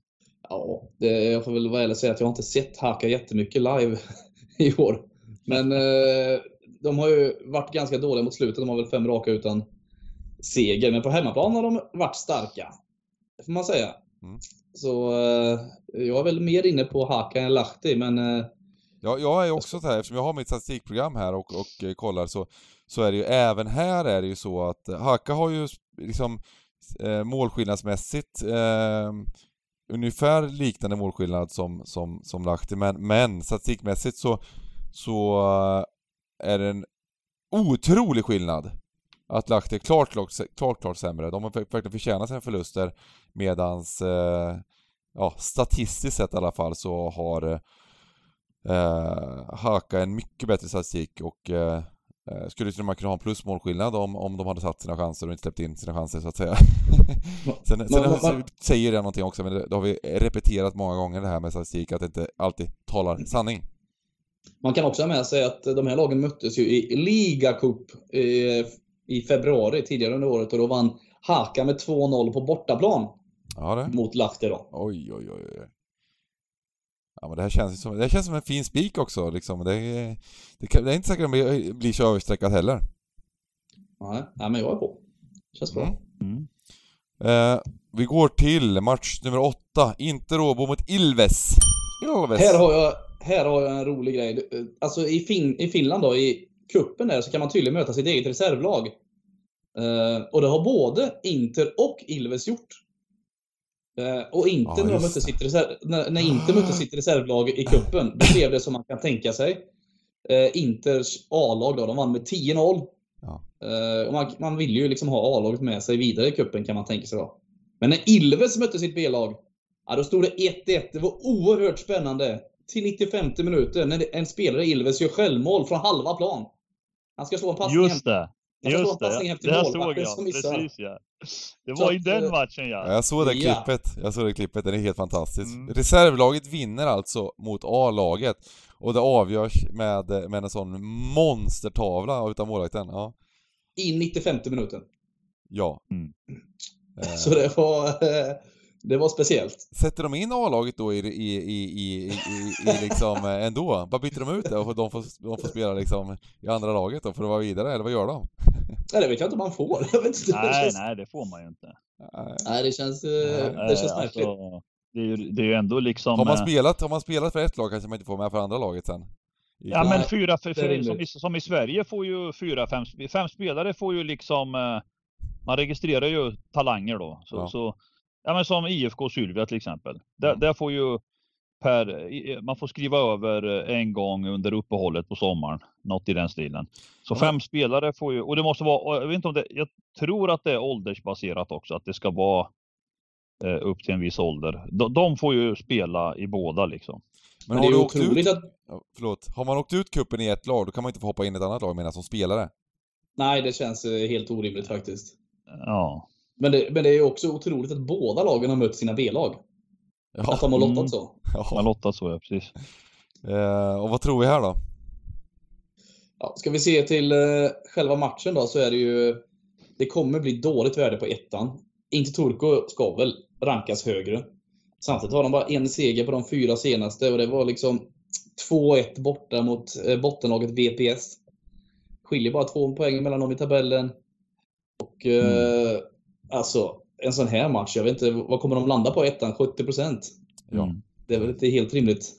Ja, det, jag får väl vara ärlig och säga att jag har inte sett Haka jättemycket live i år. Men eh, de har ju varit ganska dåliga mot slutet. De har väl fem raka utan seger. Men på hemmaplan har de varit starka. Det får man säga. Mm. Så eh, jag är väl mer inne på Haka än Lahti, men eh, Ja, jag är också så här, eftersom jag har mitt statistikprogram här och, och eh, kollar så, så är det ju även här är det ju så att eh, Haka har ju liksom eh, målskillnadsmässigt ungefär liknande målskillnad som, som, som Lahti, men, men statistikmässigt så, så eh, är det en otrolig skillnad. Att Lahti är klart, klart, klart, klart sämre. De har verkligen förtjänat sina förluster medans, eh, ja, statistiskt sett i alla fall så har eh, Haka en mycket bättre statistik och eh, skulle till och med kunna ha en plusmålskillnad om, om de hade satt sina chanser och inte släppt in sina chanser så att säga. sen sen man- så säger det någonting också, men det, det har vi repeterat många gånger det här med statistik, att det inte alltid talar sanning. man kan också ha med sig att de här lagen möttes ju i ligacup i, i februari tidigare under året och då vann Haka med 2-0 på bortaplan Ja det. mot Lahti då. Oj, oj, oj. oj. Ja men det här känns som, det här känns som en fin spik också liksom. Det det, kan, det är inte säkert att det blir, blir så överstreckat heller. Nej, nej, men jag är på. Känns bra. Mm. Mm. Eh, vi går till match nummer åtta. Inte Råbo mot Ilves. Ilves. Här har, jag, här har jag en rolig grej. Alltså i, fin, i Finland då, i kuppen där, så kan man tydligen möta sitt eget reservlag. Eh, och det har både Inter och Ilves gjort. Eh, och Inter, Ja, när, de just mötte det. sitt reserv, när, när Inter mötte sitt reservlag i kuppen, då blev det som man kan tänka sig. Eh, Inters A-lag då, de vann med 10-0. Ja. Eh, och man, man vill ju liksom ha A-laget med sig vidare i kuppen kan man tänka sig då. Men när Ilves mötte sitt B-lag, ja, då stod det 1-1. Det var oerhört spännande. Till 95 minuter när en spelare i Ilves gör självmål från halva plan. Han ska slå en passning. Just det. Just det. Det här såg jag. Precis ja. Det Så var i den eh, matchen Ja, ja. jag såg det Ja. klippet. Jag såg det klippet. Den är helt fantastisk. Mm. Reservlaget vinner alltså mot A-laget. Och det avgörs med, med en sån monstertavla utav målvakten. Ja. I 95 minuten. ja. Mm. Eh, Så det var, eh, det var speciellt. Sätter de in A-laget då i, i, i, i, i, i liksom eh, ändå? Bara byter de ut det och de får, de får spela liksom i andra laget då för att vara vidare, eller vad gör de? Nej, det vet jag inte om man får. Jag vet inte. det, Nej, känns, nej, det får man ju inte. Nej. det känns, eh, Nej, det känns Eh, märkligt. alltså, det, är ju, det är ju ändå liksom... Har man, eh, spelat, har man spelat för ett lag kanske man inte får med för andra laget sen? Ja men fyra, för, det för, som, i, som i Sverige får ju fyra, fem, fem spelare får ju liksom, man registrerar ju talanger då. Så, Ja. så, ja men som IFK Sylvia till exempel. Där, Mm. där får ju per, man får skriva över en gång under uppehållet på sommaren. Något i den stilen. Så mm. fem spelare får ju, och det måste vara, jag vet inte om det, jag tror att det är åldersbaserat också, att det ska vara eh, upp till en viss ålder. De, de, får ju spela i båda liksom. Men har du åkt ut, att... förlåt, har man åkt ut kuppen i ett lag, då kan man inte få hoppa in i ett annat lag menar som spelare? Nej, det känns eh, helt orimligt faktiskt. Ja. Men det, men det är också otroligt att båda lagen har mött sina B-lag. Ja. Att de har lottat mm. så. Ja, de har lottat så, ja precis. Eh, och vad tror vi här då? Ja, ska vi se till eh, själva matchen då, så är det ju... Det kommer bli dåligt värde på ettan. Inte Turko ska väl rankas högre. Samtidigt har de bara en seger på de fyra senaste och det var liksom 2-1 borta mot eh, bottenlaget VPS. Skiljer bara två poäng mellan dem i tabellen. Och mm. eh, alltså, en sån här match, jag vet inte, vad kommer de landa på ettan? 70 procent? Ja. Mm. Det är väl inte helt rimligt?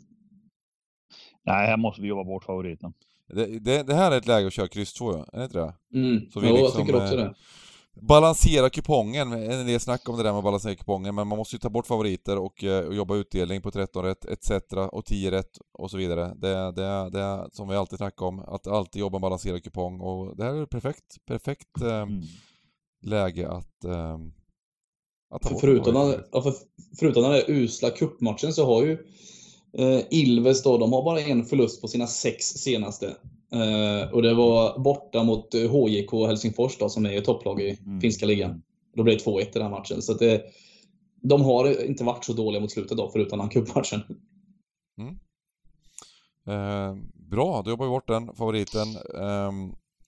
Nej, här måste vi jobba bort favoriten. Det, det, det här är ett läge att köra kryss 2, är det inte det? Mm. Så vi jo, liksom, jag tycker också det. Balansera kupongen, en del snack om det där med att balansera kupongen, men man måste ju ta bort favoriter och, eh, och jobba utdelning på 13 rätt etc. och 10 rätt och så vidare. Det, det, det som vi alltid snackar om, att alltid jobba med balanserad kupong och det här är perfekt, perfekt eh, mm. läge att, eh, att bort förutom, ja, för, förutom den där usla kuppmatchen så har ju eh, Ilves då, de har bara en förlust på sina sex senaste. Eh, och det var borta mot HJK eh, Helsingfors då, som är topplag i mm. finska ligan. Då blev det 2-1 i den matchen. Så det, de har inte varit så dåliga mot slutet då, förutom den cupmatchen. Mm. Eh, bra, då jobbar vi bort den favoriten. Eh,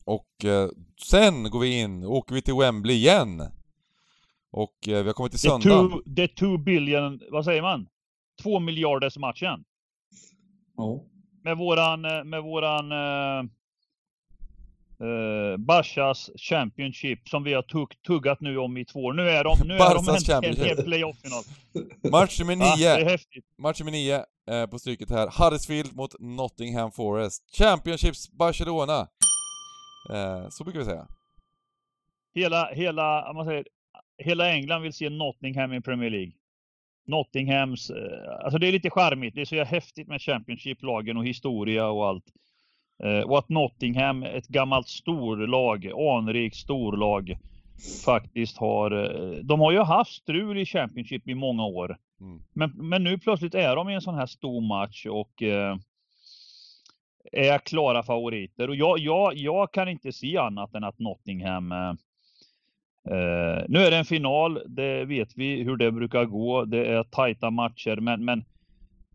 och eh, sen går vi in, åker vi till Wembley igen. Och eh, vi har kommit till söndag. Det är 2 billion, vad säger man? 2 miljarders matchen. Ja med våran, eh, med våran uh, uh, Bashas Championship som vi har tugg, tuggat nu om i två år. Nu är de, nu är de en, en, en playoff-final. Match nummer nio. Ja, det är häftigt. Match nummer nio eh, på stryket här. Huddersfield mot Nottingham Forest. Championships Barcelona. Eh, så brukar vi säga. Hela, hela, man säger, hela England vill se Nottingham i Premier League. Nottinghams, eh, alltså det är lite charmigt. Det är så häftigt med Championship-lagen och historia och allt. Eh, och att Nottingham, ett gammalt storlag, anrikt storlag, faktiskt har, eh, de har ju haft strul i Championship i många år. Mm. Men, men nu plötsligt är de i en sån här stor match och eh, är klara favoriter. Och jag, jag, jag kan inte se annat än att Nottingham eh, Eh, nu är det en final, det vet vi hur det brukar gå. Det är tajta matcher, men, men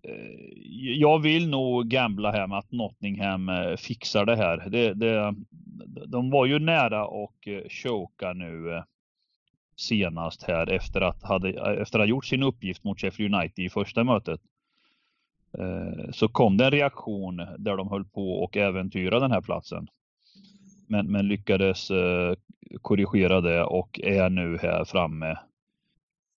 eh, jag vill nog gambla här med att Nottingham eh, fixar det här. Det, det, de var ju nära och eh, choka nu eh, senast här efter att, hade, efter att ha gjort sin uppgift mot Sheffield United i första mötet. Eh, så kom det en reaktion där de höll på och äventyra den här platsen. Men, men lyckades korrigera det och är nu här framme.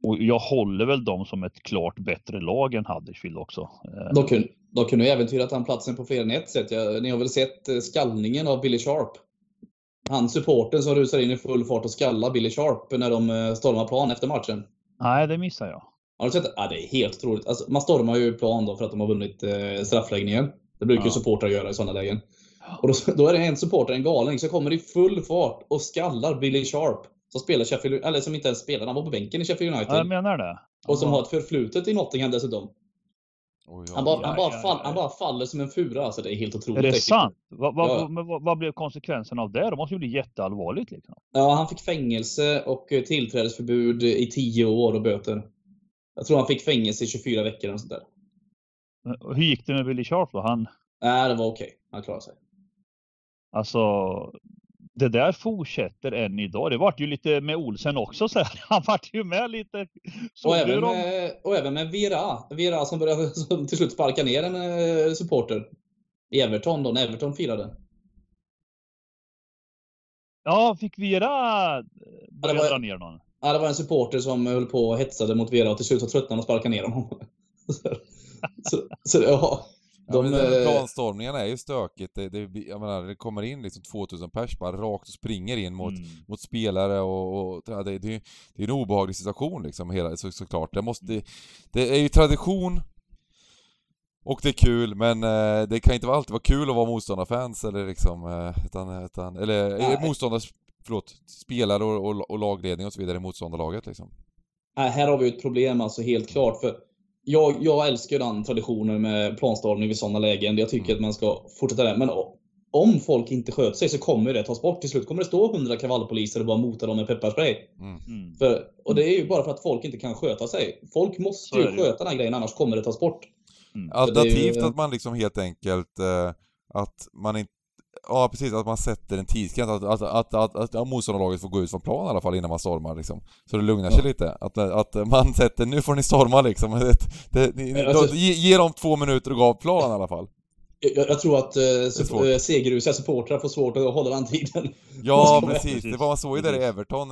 Och jag håller väl dem som ett klart bättre lag än Huddersfield också. De kunde, de kunde äventyrat den platsen på fler än ett sätt. Jag, ni har väl sett eh, skallningen av Billy Sharp? Han supporten som rusar in i full fart och skallar Billy Sharp när de eh, stormar plan efter matchen. Nej, det missar jag. Har du sett det? Ja, det är helt otroligt. Alltså, man stormar ju plan då för att de har vunnit eh, straffläggningen. Det brukar ja. ju supportrar göra i sådana lägen. Och då, då, är det en supporter, en galning, som kommer i full fart och skallar Billy Sharp. Som spelar Sheffield, eller som inte ens spelar, han var på bänken i Sheffield United. Ja, jag menar det. Och som har ett förflutet i Nottingham dessutom. Oh, ja. han, bara, han, bara fall, han bara faller som en fura. Alltså, det är helt otroligt. Är det äckligt. sant? Vad, vad, ja. vad, vad, blev konsekvensen av det? Det måste ju bli jätteallvarligt. Liksom. Ja, han fick fängelse och eh, tillträdesförbud i 10 år och böter. Jag tror han fick fängelse i 24 veckor och sånt där. Hur gick det med Billy Sharp då? Han... Nej, det var okej. Okay. Han klarade sig. Alltså, det där fortsätter än idag. Det vart ju lite med Olsen också så här. Han vart ju med lite. Och även med, och även med Vera. Vera som började som till slut sparka ner en eh, supporter. I Everton då, när Everton firade. Ja, fick Vera börja ja, dra ner någon? Ja, det var en supporter som höll på och hetsade mot Vera och till slut så tröttnade han och sparkade ner honom. så, så, så, ja, de, ja, men planstormningarna är ju stökigt. Det, det, jag menar, det kommer in liksom 2000 pers bara rakt och springer in mot, mm. mot spelare och, och det, det, det, är en obehaglig situation liksom, hela, så, såklart. Det, måste, det, det är ju tradition och det är kul, men eh, det kan inte alltid vara kul att vara motståndarfans eller liksom, eh, utan, utan, eller Nej. motståndar, förlåt, spelare och, och, och, lagledning och så vidare i motståndarlaget liksom. Nej, här har vi ett problem alltså helt klart. För jag, jag älskar den traditionen med planstormning vid sådana lägen. Jag tycker mm. att man ska fortsätta det. Men om folk inte sköter sig så kommer det tas bort. Till slut kommer det stå 100 kravallpoliser och bara mota dem med pepparspray. Mm. mm. För, och det är ju bara för att folk inte kan sköta sig. Folk måste ju sköta den här grejen, annars kommer det tas bort. Mm. Alternativt ju... att man liksom helt enkelt, eh, att man inte Ja precis, att man sätter en tidsgräns, att, att, att, att, att motståndarlaget får gå ut från plan i alla fall innan man stormar liksom. Så det lugnar sig lite. Att, att man sätter, nu får ni storma liksom. Det, det, ni, alltså, då, ge, ge dem två minuter att gå av plan i alla fall. Jag, jag tror att eh, eh segerrusiga supportrar får svårt att hålla den tiden. Ja, precis. Det var man såg ju där i Everton.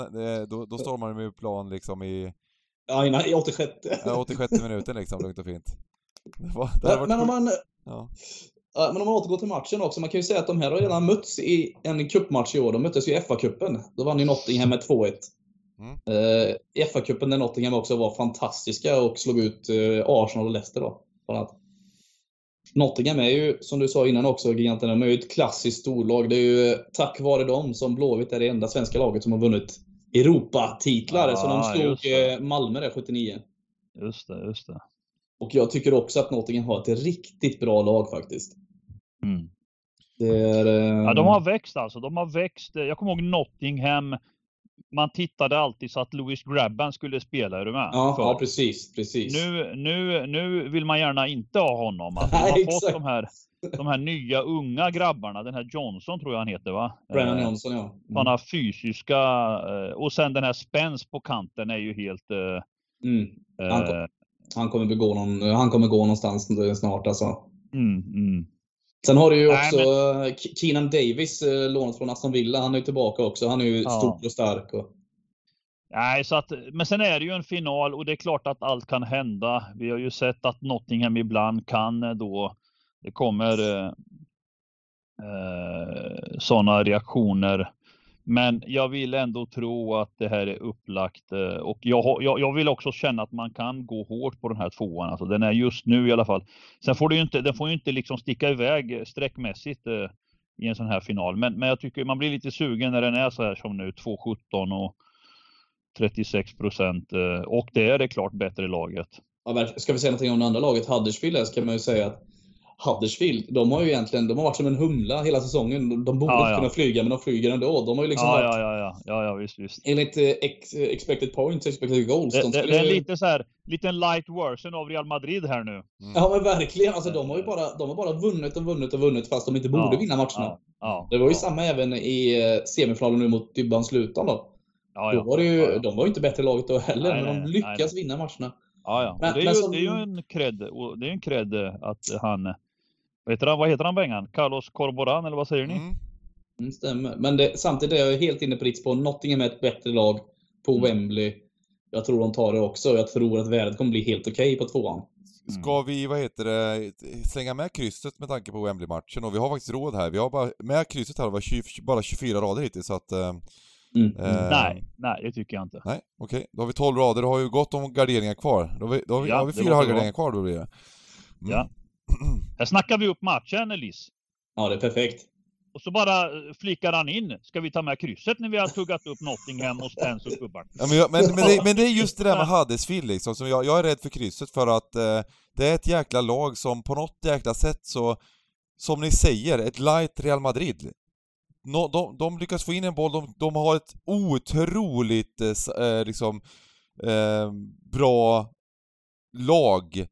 Då, då stormade de ju plan liksom i... Ja, innan, i 86. Ja, 86 minuten liksom, lugnt och fint. Det var, det men, men om man... Ja. Men om man återgår till matchen också, man kan ju säga att de här har redan mötts i en cupmatch i år. De möttes ju i FA-cupen. Då vann ju Nottingham med 2-1. Mm. I FA-cupen där Nottingham också var fantastiska och slog ut uh, Arsenal och Leicester då. Nottingham är ju, som du sa innan också, giganterna, de är ju ett klassiskt storlag. Det är ju eh, tack vare dem som Blåvitt är det enda svenska laget som har vunnit Europatitlar. Ja, så de slog Malmö där 79. Just det, just det. Och jag tycker också att Nottingham har ett riktigt bra lag faktiskt. Mm. Är, eh... ja, de har växt alltså. De har växt. Jag kommer ihåg Nottingham. Man tittade alltid så att Louis Grabban skulle spela, är du med? Ja, ja precis, precis. Nu, nu, nu vill man gärna inte ha honom. Alltså, Nej, de har fått de här, de här nya unga grabbarna. Den här Johnson tror jag han heter va? Brennan eh, Johnson ja. Mm. Sådana fysiska. Eh, och sen den här spänst på kanten är ju helt... Eh, mm. Han, han kommer begå någon, han kommer gå någonstans snart alltså. Mm, mm. Sen har du ju också Nej, men... Keenan Davis eh, lånat från Aston Villa. Han är ju tillbaka också. Han är ju ja. stor och stark. Och... Nej, så att, men sen är det ju en final och det är klart att allt kan hända. Vi har ju sett att Nottingham ibland kan eh, då, det kommer eh, eh sådana reaktioner men jag vill ändå tro att det här är upplagt eh, och jag, jag, jag, vill också känna att man kan gå hårt på den här tvåan. Alltså den är just nu i alla fall. Sen får det ju inte, den får ju inte liksom sticka iväg eh, sträckmässigt eh, i en sån här final. Men, men jag tycker man blir lite sugen när den är så här som nu 2.17 och 36 procent eh, och det är det klart bättre laget. Ja, ska vi säga någonting om det andra laget, Huddersfield, så kan man ju säga att Huddersfield, de har ju egentligen de har varit som en humla hela säsongen. De borde ja, ja. kunna flyga, men de flyger ändå. De har ju liksom ja, varit... Ja, ja, ja, ja, visst, visst. Enligt eh, ex, expected points, expected goals. Det, de det, det är lite så här, liten light version av Real Madrid här nu. Mm. Ja, men verkligen. Alltså, de har ju bara, de har bara vunnit och vunnit och vunnit fast de inte borde vinna matcherna. det var ju samma även i eh, semifinalen nu mot Dybban Slutan då. Ja, då var det ju, De var ju inte bättre laget då heller, nej, men de lyckas nej. vinna matcherna. Ja, ja. Men, det, är ju, som... det är ju en cred, det är en cred att han heter han, vad heter han Bengan? Carlos Corboran eller vad säger ni? Mm. Mm, stämmer. Men det, samtidigt är jag helt inne på ditt spår. Nottingham är ett bättre lag på mm. Wembley. Jag tror de tar det också. Jag tror att värdet kommer bli helt okej okay på tvåan. Ska vi, vad heter det, slänga med krysset med tanke på Wembley-matchen? Och vi har faktiskt råd här. Vi har bara, med krysset här, var 20, bara 24 rader hittills så att... Eh, mm. Eh, nej, nej det tycker jag inte. Nej, okej. Okay. Då har vi 12 rader, då har vi gott om garderingar kvar. Då har vi, då har vi, ja, har vi fyra halvgarderingar kvar då blir det. Mm. Ja. Här snackar vi upp matchen, Elis. Ja, det är perfekt. Och så bara eh, flikar han in. Ska vi ta med krysset när vi har tuggat upp Nottingham och Spence och gubbarna? Ja, men, men, men, det, men, det, är just det där med Huddersfield liksom, som jag, jag är rädd för krysset för att eh, det är ett jäkla lag som på något jäkla sätt så, som ni säger, ett light Real Madrid. No, de, de lyckas få in en boll, de, de har ett otroligt eh, eh liksom eh, bra lag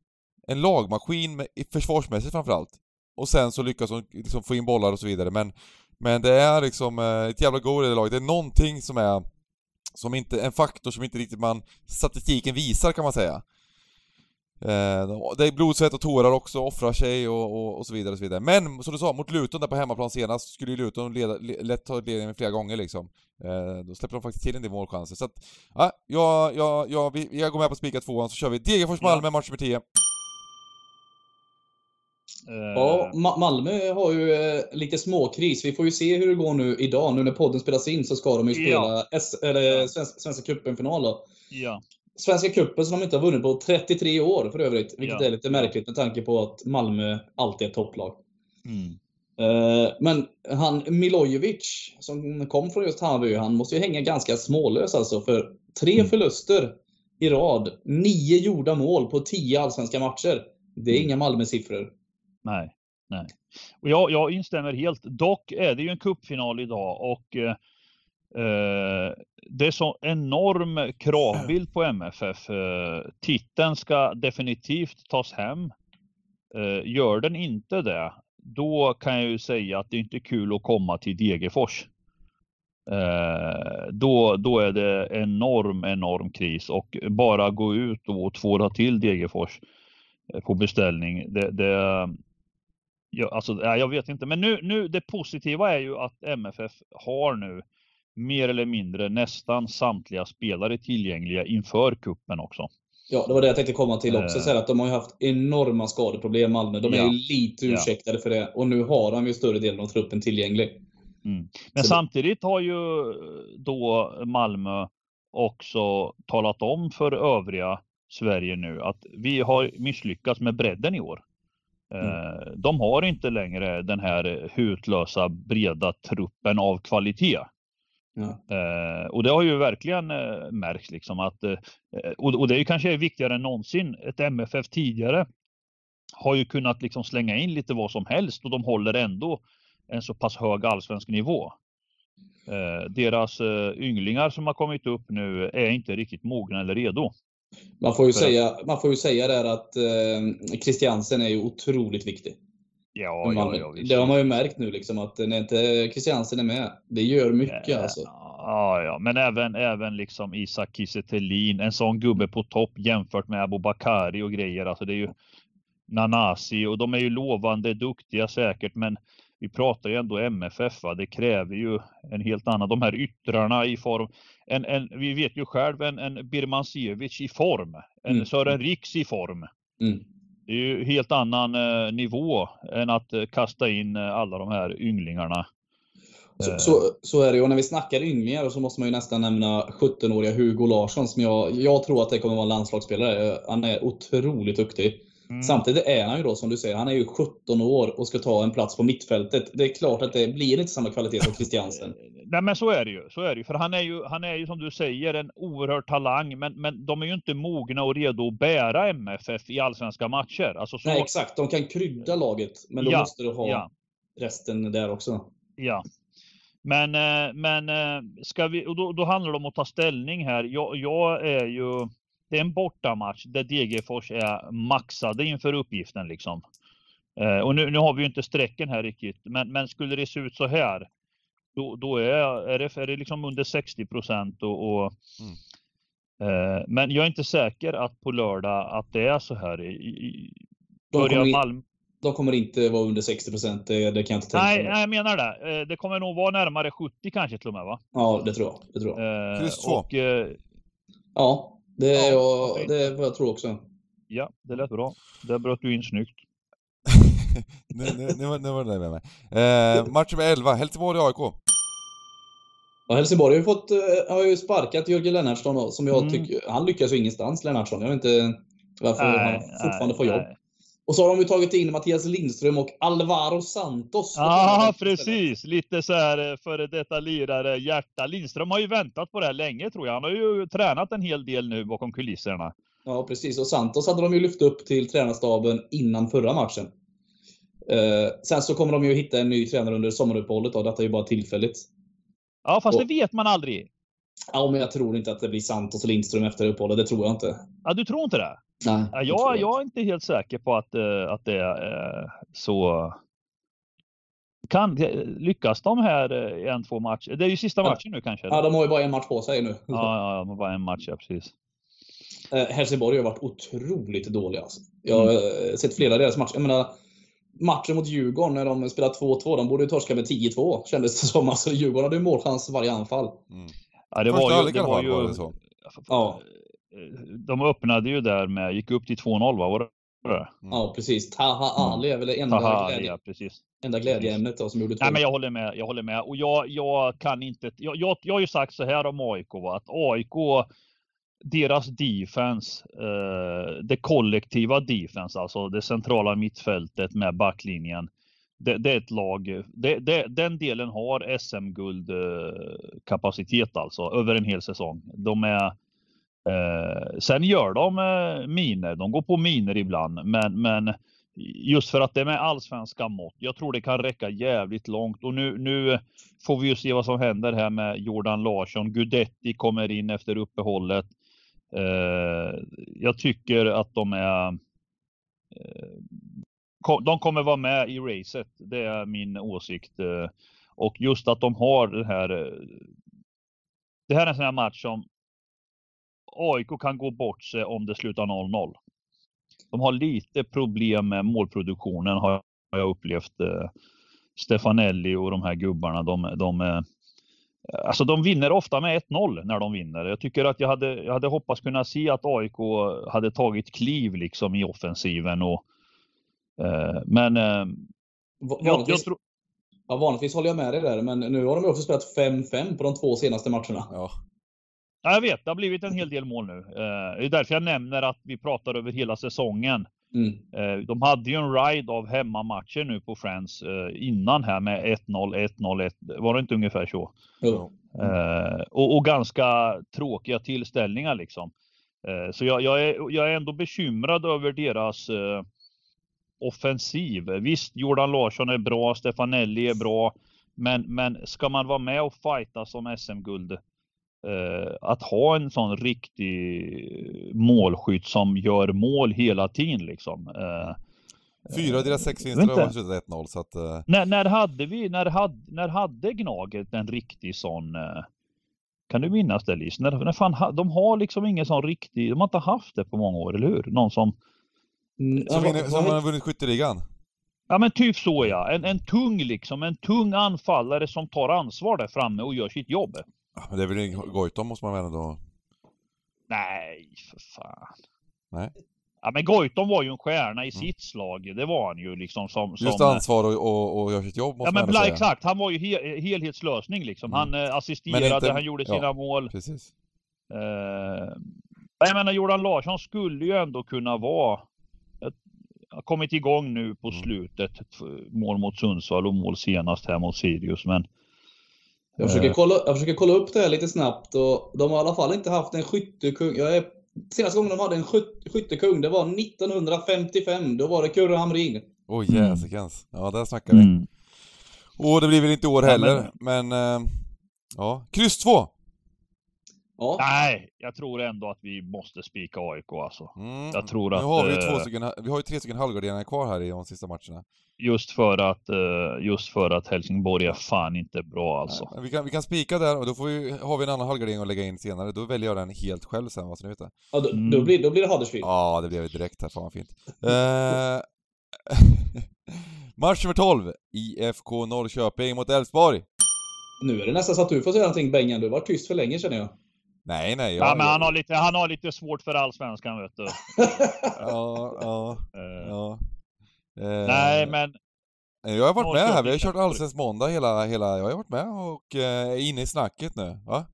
en lagmaskin med, försvarsmässigt framförallt. Och sen så lyckas de liksom få in bollar och så vidare men Men det är liksom eh, ett jävla go i det laget. Det är någonting som är Som inte, en faktor som inte riktigt man Statistiken visar kan man säga. Eh, det är blod, svett och tårar också, offrar sig och, och, och, så vidare och så vidare. Men som du sa, mot Luton där på hemmaplan senast skulle ju Luton leda, lätt ta ledningen flera gånger liksom. Eh, då släpper de faktiskt till en del målchanser. Så att, ja, jag, jag, jag, jag går med på spika tvåan så kör vi Degerfors-Malmö match nummer 10. Ja, Ma Malmö har ju eh, lite småkris. Vi får ju se hur det går nu idag. Nu när podden spelas in så ska de ju spela ja. S eller Svenska, Svenska cupen-final. Ja. Svenska cupen som de inte har vunnit på 33 år för övrigt. Vilket ja. är lite märkligt med tanke på att Malmö alltid är ett topplag. Mm. Eh, men han Milojevic, som kom från just Hammarby, han måste ju hänga ganska smålös alltså. För tre mm. förluster i rad, nio gjorda mål på tio allsvenska matcher. Det är mm. inga Malmö-siffror. Nej, nej. Och jag, jag instämmer helt. Dock är det ju en kuppfinal idag och eh, eh, det är så enorm kravbild på MFF. Eh, titeln ska definitivt tas hem. Eh, gör den inte det, då kan jag ju säga att det inte är kul att komma till Degerfors. Eh, då, då är det enorm, enorm kris och bara gå ut och tvåla till Degerfors eh, på beställning. Det, det, ja, alltså, jag vet inte, men nu, nu det positiva är ju att MFF har nu mer eller mindre nästan samtliga spelare tillgängliga inför kuppen också. Ja, det var det jag tänkte komma till också. Så att de har ju haft enorma skadeproblem Malmö. De är ja. ju lite ursäktade ja. för det. Och nu har de ju större delen av truppen tillgänglig. Mm. Men så samtidigt har ju då Malmö också talat om för övriga Sverige nu att vi har misslyckats med bredden i år. Mm. Eh, de har inte längre den här hutlösa breda truppen av kvalitet. Ja. Eh, och det har ju verkligen eh, märkts liksom att, eh, och, och, det är ju kanske viktigare än någonsin. Ett MFF tidigare har ju kunnat liksom slänga in lite vad som helst och de håller ändå en så pass hög allsvensk nivå. Deras ynglingar som har kommit upp nu är inte riktigt mogna eller redo. Man får ju, säga, man får ju säga där att eh, Christiansen är ju otroligt viktig. Ja, ja, ja Det har man ju märkt nu liksom att när inte Christiansen är med, det gör mycket ja, alltså. Ja, ja, men även, även liksom Isak Kiese en sån gubbe på topp jämfört med Abubakari och grejer. Alltså det är ju Nanasi och de är ju lovande duktiga säkert, men vi pratar ju ändå MFF, va? det kräver ju en helt annan, de här yttrarna i form, en, en, vi vet ju själv en, en Birmancevic i form, en mm. Sören Riks i form. Mm. Det är ju helt annan eh, nivå än att eh, kasta in eh, alla de här ynglingarna. Så, så, så, är det ju. Och när vi snackar ynglingar så måste man ju nästan nämna 17-åriga Hugo Larsson som jag, jag tror att det kommer att vara en landslagsspelare. Han är otroligt duktig. Mm. Samtidigt är han ju då som du säger, han är ju 17 år och ska ta en plats på mittfältet. Det är klart att det blir inte samma kvalitet som Christiansen. Nej men så är det ju. Så är det ju. För han är ju, han är ju som du säger en oerhörd talang. Men, men de är ju inte mogna och redo att bära MFF i allsvenska matcher. Alltså så... Nej exakt, de kan krydda laget. Men då ja, måste du ha ja. resten där också. Ja. Men, eh, men eh, ska vi, och då, då handlar det om att ta ställning här. Jag, jag är ju det är en bortamatch där Degerfors är maxade inför uppgiften liksom. Eh, och nu, nu har vi ju inte strecken här riktigt, men, men skulle det se ut så här, då, då är, är, det, är det liksom under 60 procent och, och mm. eh, men jag är inte säker att på lördag att det är så här. I, i, de, kommer Malm... de kommer inte vara under 60 procent, det, det, kan jag inte tänka mig. Nej, jag menar det. Eh, det kommer nog vara närmare 70 kanske till och med va? Ja, det tror jag. Det tror jag. Eh, Kryss 2. Eh, ja, det är, ja, jag, det är vad jag tror också. Ja, det lät bra. Där bröt du in snyggt. nu, nu, nu, var, nu var det med mig. Eh, match nummer 11, Helsingborg-AIK. Ja, Helsingborg har ju, fått, eh, har ju sparkat Jörgen Lennartsson som jag mm. tycker, han lyckas ju ingenstans Lennartsson. Jag vet inte varför nej, han fortfarande nej, får jobb. Nej. Och så har de ju tagit in Mattias Lindström och Alvaro Santos. Ja, precis. Lite så här eh, före detta lirare hjärta. Lindström har ju väntat på det här länge tror jag. Han har ju tränat en hel del nu bakom kulisserna. Ja, precis. Och Santos hade de ju lyft upp till tränarstaben innan förra matchen. Eh, sen så kommer de ju hitta en ny tränare under sommaruppehållet. Då. Detta är ju bara tillfälligt. Ja, fast och, det vet man aldrig. Ja, men jag tror inte att det blir Santos och Lindström efter uppehållet. Det tror jag inte. Ja, du tror inte det? Nej, ja, jag, jag är inte helt säker på att, uh, att det är uh, så. Kan, lyckas de här uh, en, två matcher? Det är ju sista matchen ja. nu kanske? Ja, de har ju bara en match på sig nu. Ja, ja de har bara en match, ja precis. Helsingborg har varit otroligt dåliga. Alltså. Jag har mm. sett flera av deras matcher. Jag menar, matchen mot Djurgården när de spelade 2-2, de borde ju torska med 10-2 kändes det som. Alltså, Djurgården hade ju målchans varje anfall. Mm. Ja, det var ju... Det var ju var så. Ja. De öppnade ju där med, gick upp till 2-0 va? Var det? Mm. Ja precis. Taha Ali är väl det enda, Taha glädje, ja, precis. enda glädjeämnet då, som gjorde två. Nej men jag håller med, jag håller med. Och jag, jag kan inte, jag, jag, jag har ju sagt så här om AIK va, att AIK deras defense, eh, det kollektiva defense, alltså det centrala mittfältet med backlinjen. Det, det är ett lag, det, det, den delen har SM-guld eh, kapacitet alltså över en hel säsong. De är eh, Sen gör de eh, miner, de går på miner ibland, men, men just för att det är med allsvenska mått. Jag tror det kan räcka jävligt långt och nu, nu får vi ju se vad som händer här med Jordan Larsson. Gudetti kommer in efter uppehållet. Eh, jag tycker att de är eh, de kommer vara med i racet. Det är min åsikt. Eh, och just att de har det här. Eh, det här är en sån här match som AIK kan gå bort sig om det slutar 0-0. De har lite problem med målproduktionen har jag upplevt. Stefanelli och de här gubbarna, de, de, Alltså de vinner ofta med 1-0 när de vinner. Jag tycker att jag hade, jag hade hoppats kunna se att AIK hade tagit kliv liksom i offensiven och eh, men eh, vanligtvis, jag, tror... ja, vanligtvis håller jag med dig där, men nu har de också spelat 5-5 på de två senaste matcherna. Ja. Ja. jag vet, det har blivit en hel del mål nu. Eh, det är därför jag nämner att vi pratar över hela säsongen. Mm. Eh, de hade ju en ride av hemmamatcher nu på Friends eh, innan här med 1-0, 1-0, 1 Var det inte ungefär så? Mm. Och, och, ganska tråkiga tillställningar liksom. Så jag, jag, är, jag är ändå bekymrad över deras offensiv. Visst, Jordan Larsson är bra, Stefanelli är bra. Men, men ska man vara med och fighta som SM-guld att ha en sån riktig målskytt som gör mål hela tiden liksom. Eh, Fyra av deras sex vinster har slutat 1-0 så att... Uh... När, när hade vi, när hade, när hade Gnaget en riktig sån... Uh... Kan du minnas det Lis? När, när fan, de har liksom ingen sån riktig, de har inte haft det på många år, eller hur? Någon som... Mm, som, vinner, som har vunnit skytteligan? Ja men typ så ja. En, en tung liksom, en tung anfallare som tar ansvar där framme och gör sitt jobb. Men det är väl Goitom måste man väl ändå... Nej, för fan. Nej. Ja men Goitom var ju en stjärna i mm. sitt slag. Det var han ju liksom som... som Just ansvar och, och, och gör sitt jobb måste Ja men bla, säga. exakt, han var ju he helhetslösning liksom. Mm. Han eh, assisterade, inte... han gjorde sina ja, mål. Precis. Eh, jag menar Jordan Larsson skulle ju ändå kunna vara har kommit igång nu på mm. slutet. Mål mot Sundsvall och mål senast här mot Sirius. Men jag försöker, eh. kolla, jag försöker kolla upp det här lite snabbt och de har i alla fall inte haft en skyttekung. Jag är, senaste gången de hade en skyttekung, det var 1955. Då var det Kurre Hamrin. Oj oh, jäsikens. Ja, där snackar vi. Mm. Och det blir väl inte år heller, men... men äh, ja, kryss 2. Ja. Nej, jag tror ändå att vi måste spika AIK alltså. Mm. Jag tror att... Nu har vi, två eh, stycken, vi har ju tre stycken halvgarderingar kvar här i de sista matcherna. Just för att, eh, just för att Helsingborg är fan inte bra alltså. Nej, vi, kan, vi kan spika där och då får vi, har vi en annan halvgardering att lägga in senare. Då väljer jag den helt själv sen, vad så ni vet det. Ja, då, mm. då, blir, då blir det Huddersfield. Ja, det blir det direkt här. Fan vad fint. uh, match nummer 12. IFK Norrköping mot Elfsborg. Nu är det nästan så att du får säga någonting Bengan. Du varit tyst för länge känner jag. Nej, nej. Jag, ja, men han har, lite, han har lite svårt för allsvenskan, vet du. ja, ja, ja. Uh, nej, men... Jag har varit med här. Vi har kört Allsvensk måndag hela, hela... Jag har varit med och uh, är inne i snacket nu. Va?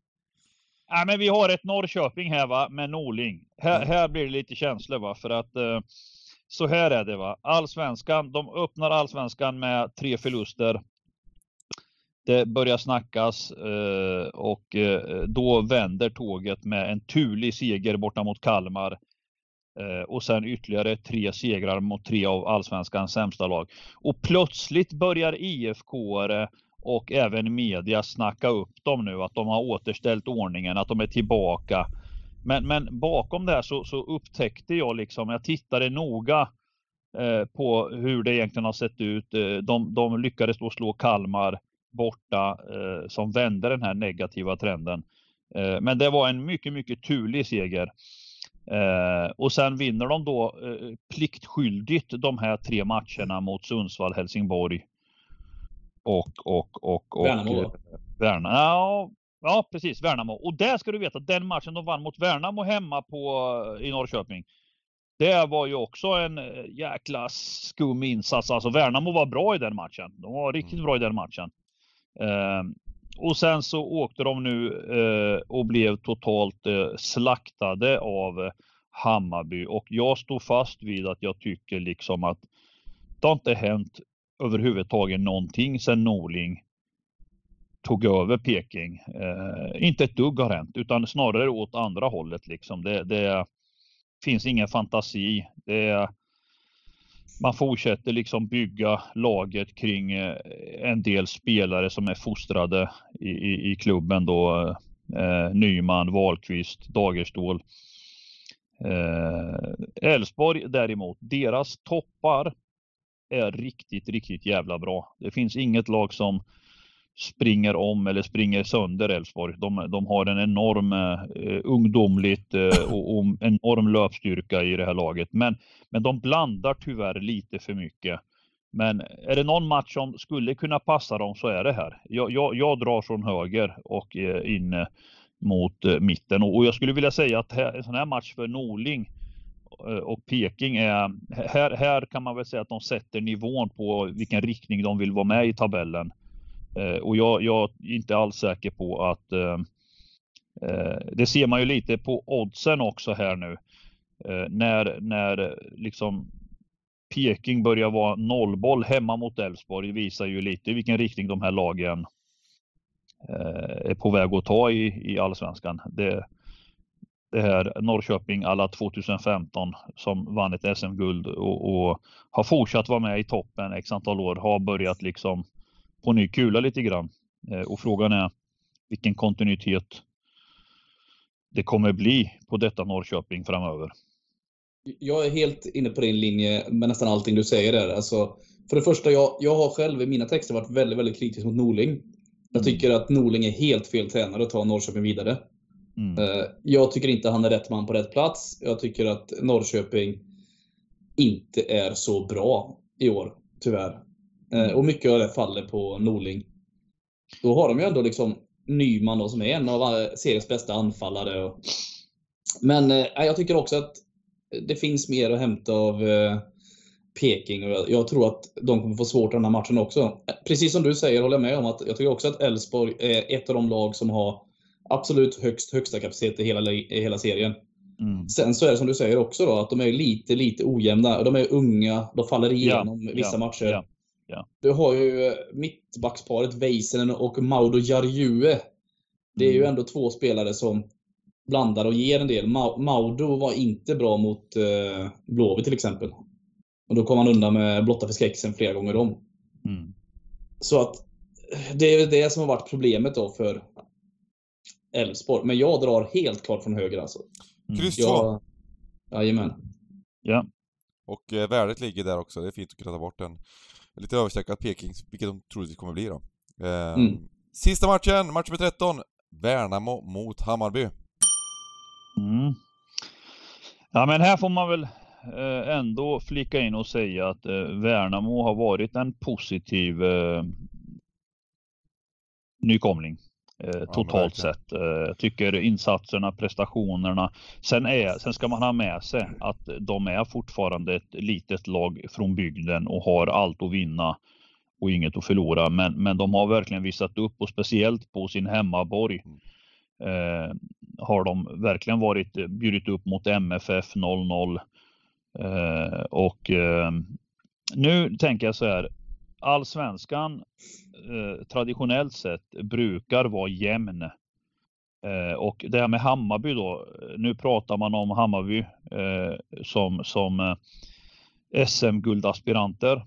Nej, men vi har ett Norrköping här va, med Norling. Här, mm. här blir det lite känslor va, för att uh, så här är det va. Allsvenskan, de öppnar allsvenskan med tre förluster det börjar snackas eh, och eh, då vänder tåget med en turlig seger borta mot Kalmar. Eh, och sen ytterligare tre segrar mot tre av allsvenskans sämsta lag. Och plötsligt börjar IFK och även media snacka upp dem nu, att de har återställt ordningen, att de är tillbaka. Men, men bakom det här så, så upptäckte jag liksom, jag tittade noga på hur det egentligen har sett ut. De, de lyckades då slå Kalmar borta eh, som vände den här negativa trenden. Eh, men det var en mycket, mycket turlig seger. Eh, och sen vinner de då eh, pliktskyldigt de här tre matcherna mot Sundsvall, Helsingborg och, och, och, och Värnamo. Eh, Värnamo. Ja, ja, precis. Värnamo. Och där ska du veta, den matchen de vann mot Värnamo hemma på, i Norrköping. Det var ju också en eh, jäkla skum insats. Alltså Värnamo var bra i den matchen. De var riktigt mm. bra i den matchen. Ehm, och sen så åkte de nu eh, och blev totalt eh, slaktade av Hammarby och jag står fast vid att jag tycker liksom att det har inte hänt överhuvudtaget någonting sedan Norling tog över Peking. Eh, inte ett dugg har hänt utan snarare åt andra hållet liksom. Det, det finns ingen fantasi. Det, man fortsätter liksom bygga laget kring eh, en del spelare som är fostrade i, i, i klubben då. Eh, Nyman, Wahlqvist, Dagerstål. Eh, Elfsborg eh, däremot, deras toppar är riktigt, riktigt jävla bra. Det finns inget lag som springer om eller springer sönder Elfsborg. De, de, har en enorm eh, ungdomligt eh, och, och enorm löpstyrka i det här laget. Men, men de blandar tyvärr lite för mycket. Men är det någon match som skulle kunna passa dem så är det här. Jag, jag, jag drar från höger och eh, in eh, mot eh, mitten och, och jag skulle vilja säga att här, en sån här match för Norling eh, och Peking är, här, här kan man väl säga att de sätter nivån på vilken riktning de vill vara med i tabellen. Eh, och jag, jag är inte alls säker på att eh, eh, det ser man ju lite på oddsen också här nu. Eh, när, när liksom Peking börjar vara nollboll hemma mot Elfsborg visar ju lite vilken riktning de här lagen är på väg att ta i, i allsvenskan. Det, det här Norrköping alla 2015 som vann ett SM-guld och, och, har fortsatt vara med i toppen x antal år har börjat liksom på ny kula lite grann. Eh, och frågan är vilken kontinuitet det kommer bli på detta Norrköping framöver. Jag är helt inne på din linje med nästan allting du säger där. Alltså, för det första, jag, jag har själv i mina texter varit väldigt, väldigt kritisk mot Norling. Jag mm. tycker att Norling är helt fel tränare att ta Norrköping vidare. Mm. Eh, jag tycker inte han är rätt man på rätt plats. Jag tycker att Norrköping inte är så bra i år, tyvärr. Eh, och mycket av det faller på Norling. Då har de ju ändå liksom Nyman då, som är en av eh, seriens bästa anfallare. Men eh, jag tycker också att det finns mer att hämta av Peking och jag tror att de kommer få svårt den här matchen också. Precis som du säger håller jag med om att jag tycker också att Elfsborg är ett av de lag som har absolut högst, högsta kapacitet i hela, i hela serien. Mm. Sen så är det som du säger också då, att de är lite, lite ojämna. De är unga, de faller igenom ja, vissa ja, matcher. Ja. Ja. Du har ju eh, mittbacksparet Väisänen och Maudo Jarjue. Det är mm. ju ändå två spelare som blandar och ger en del. Maudo var inte bra mot eh, Blåvitt till exempel. Och då kom han undan med blotta förskräckelsen flera gånger om. Mm. Så att det är det som har varit problemet då för Elfsborg. Men jag drar helt klart från höger alltså. Mm. Kryss 2. Jajamän. Ja. Och eh, värdet ligger där också. Det är fint att kunna ta bort en lite överstreckat Peking, vilket de troligtvis kommer bli då. Eh, mm. Sista matchen, match nummer 13. Värnamo mot Hammarby. Mm. Ja men här får man väl eh, ändå flika in och säga att eh, Värnamo har varit en positiv eh, nykomling. Eh, totalt ja, sett. Eh, jag tycker insatserna, prestationerna. Sen, är, sen ska man ha med sig att de är fortfarande ett litet lag från bygden och har allt att vinna och inget att förlora. Men, men de har verkligen visat upp och speciellt på sin hemmaborg mm. eh, har de verkligen varit bjudit upp mot MFF 0-0. Eh, och eh, nu tänker jag så här. Allsvenskan eh, traditionellt sett brukar vara jämn. Eh, och det här med Hammarby då, eh, nu pratar man om Hammarby eh, som, som eh, SM-guldaspiranter.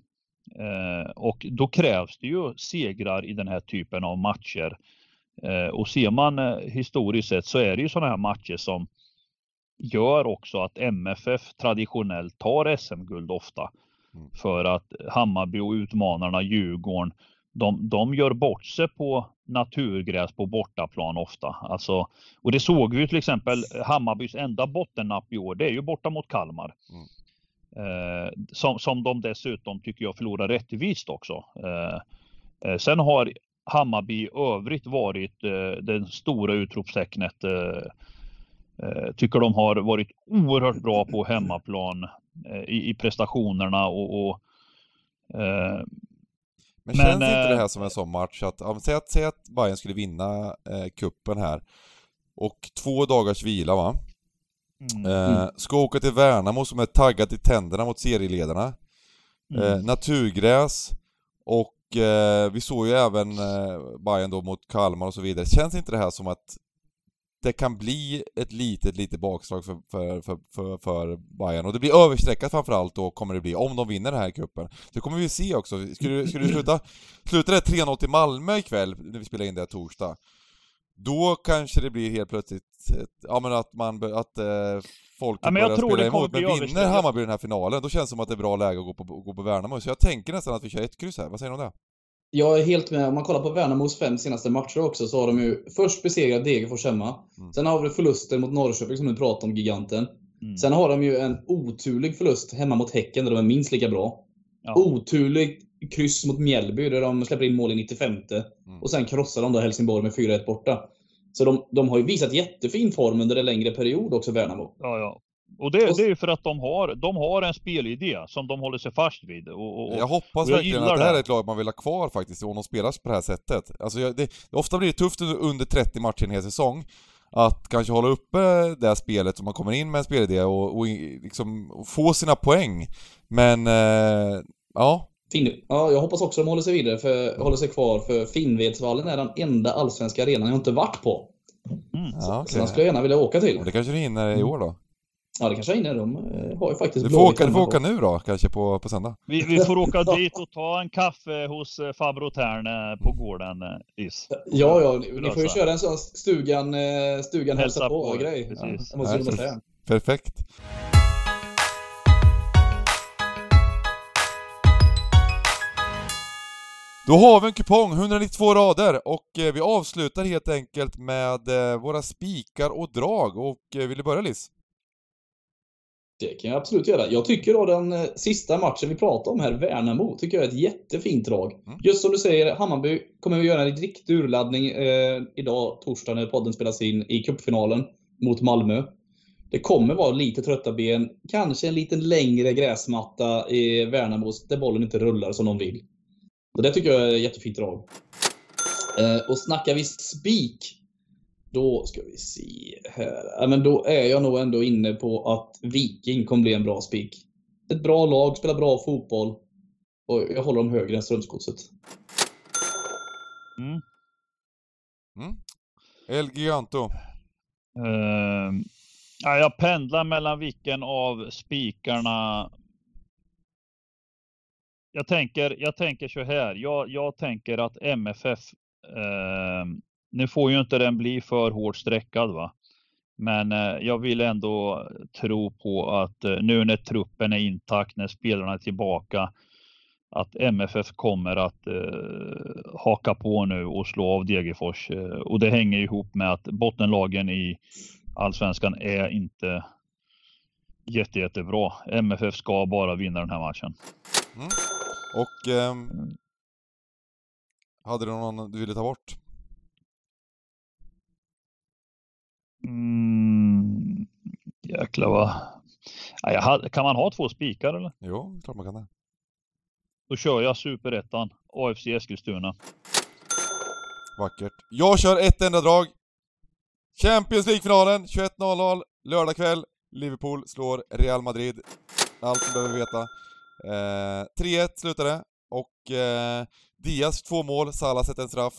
Eh, och då krävs det ju segrar i den här typen av matcher. Och ser man historiskt sett så är det ju sådana här matcher som gör också att MFF traditionellt tar SM-guld ofta. Mm. För att Hammarby och utmanarna Djurgården, de, de gör bort sig på naturgräs på bortaplan ofta. Alltså, och det såg vi till exempel Hammarbys enda bottennapp i år, det är ju borta mot Kalmar. Mm. Eh, som, som de dessutom tycker jag förlorar rättvist också. Eh, eh, sen har Hammarby i övrigt varit eh, den stora utropstecknet. Eh, eh, tycker de har varit oerhört bra på hemmaplan i, i prestationerna och, och Men, Men känns inte det här som en sån match att, ja, säg att, säg att Bayern skulle vinna eh, kuppen här och två dagars vila va? Mm. Eh, ska åka till Värnamo som är taggat i tänderna mot serieledarna. Mm. Eh, naturgräs och eh, vi såg ju även eh, Bayern då mot Kalmar och så vidare. Känns inte det här som att det kan bli ett litet, litet bakslag för, för, för, för, för Bayern och det blir överstreckat framförallt då kommer det bli, om de vinner den här cupen. Det kommer vi se också. Skulle, skulle det sluta, sluta det 3-0 till Malmö ikväll, när vi spelar in det här torsdag, då kanske det blir helt plötsligt, ja men att man, att eh, folk ja, börjar spela emot. Men vinner Hammarby den här finalen, då känns det som att det är bra läge att gå på, gå på Värnamo. Så jag tänker nästan att vi kör ett kryss här. Vad säger du om det? Jag är helt med. Om man kollar på Värnamos fem senaste matcher också så har de ju först besegrat Degerfors hemma. Mm. Sen har vi förluster mot Norrköping som du pratade om, giganten. Mm. Sen har de ju en oturlig förlust hemma mot Häcken där de är minst lika bra. Ja. Oturlig kryss mot Mjällby där de släpper in mål i 95. Mm. Och sen krossar de då Helsingborg med 4-1 borta. Så de, de har ju visat jättefin form under en längre period också, Värnamo. Ja, ja. Och det, det är ju för att de har, de har en spelidé som de håller sig fast vid. Och, och, jag hoppas och jag verkligen att det här är ett lag man vill ha kvar faktiskt, om de spelar på det här sättet. Alltså, jag, det, ofta blir det tufft under 30 matcher i en hel säsong att kanske hålla uppe det här spelet så man kommer in med en spelidé och, och liksom få sina poäng. Men, eh, ja. Fin, ja, jag hoppas också de håller sig vidare, för, håller sig kvar, för Finnvedsvallen är den enda allsvenska arenan jag inte varit på. Mm. Ja, okay. Så den skulle jag gärna vilja åka till. Och det kanske du hinner i år då? Ja, det kanske jag hinner. De eh, har ju faktiskt Du får åka, du får åka nu då, kanske på, på söndag? Vi, vi får åka dit och ta en kaffe hos eh, farbror Tern eh, på gården, Is. Ja, ja, ni, ni får ju köra en sån stugan, stugan hälsa, hälsa på, på grej. Precis. Ja, ja, Perfekt. Då har vi en kupong, 192 rader, och vi avslutar helt enkelt med våra spikar och drag. Och vill du börja Liz? Det kan jag absolut göra. Jag tycker då den eh, sista matchen vi pratade om här, Värnamo, tycker jag är ett jättefint drag. Mm. Just som du säger, Hammarby kommer att göra en riktig urladdning eh, idag, torsdag, när podden spelas in, i cupfinalen mot Malmö. Det kommer vara lite trötta ben, kanske en lite längre gräsmatta i Värnamo, där bollen inte rullar som de vill. Så det tycker jag är ett jättefint drag. Eh, och snackar vi spik, då ska vi se här. Ja, men då är jag nog ändå inne på att Viking kommer bli en bra spik. Ett bra lag, spelar bra fotboll. Och jag håller dem högre än Strömsgodset. Mm. Mm. El Giganto. Uh, ja, jag pendlar mellan vilken av spikarna jag tänker, jag tänker så här. Jag, jag tänker att MFF eh, nu får ju inte den bli för hårt sträckad va. Men eh, jag vill ändå tro på att eh, nu när truppen är intakt, när spelarna är tillbaka, att MFF kommer att eh, haka på nu och slå av Degerfors. Eh, och det hänger ihop med att bottenlagen i allsvenskan är inte jätte, jättebra. MFF ska bara vinna den här matchen. Mm. Och eh, hade du någon du ville ta bort? Mm, jäklar vad... Ja, kan man ha två spikar eller? Jo, klart man kan det. Då kör jag superettan, AFC Eskilstuna. Vackert. Jag kör ett enda drag. Champions League-finalen 21.00 lördag kväll. Liverpool slår Real Madrid. Allt du behöver veta. Eh, 3-1 slutade och eh, Diaz två mål, Salah sätter en straff.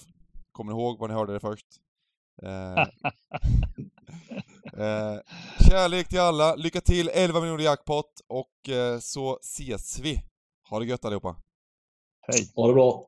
Kommer ni ihåg var ni hörde det först? Eh, eh, kärlek till alla, lycka till, 11 miljoner jackpot och eh, så ses vi. Ha det gött allihopa. Hej. Ha det bra.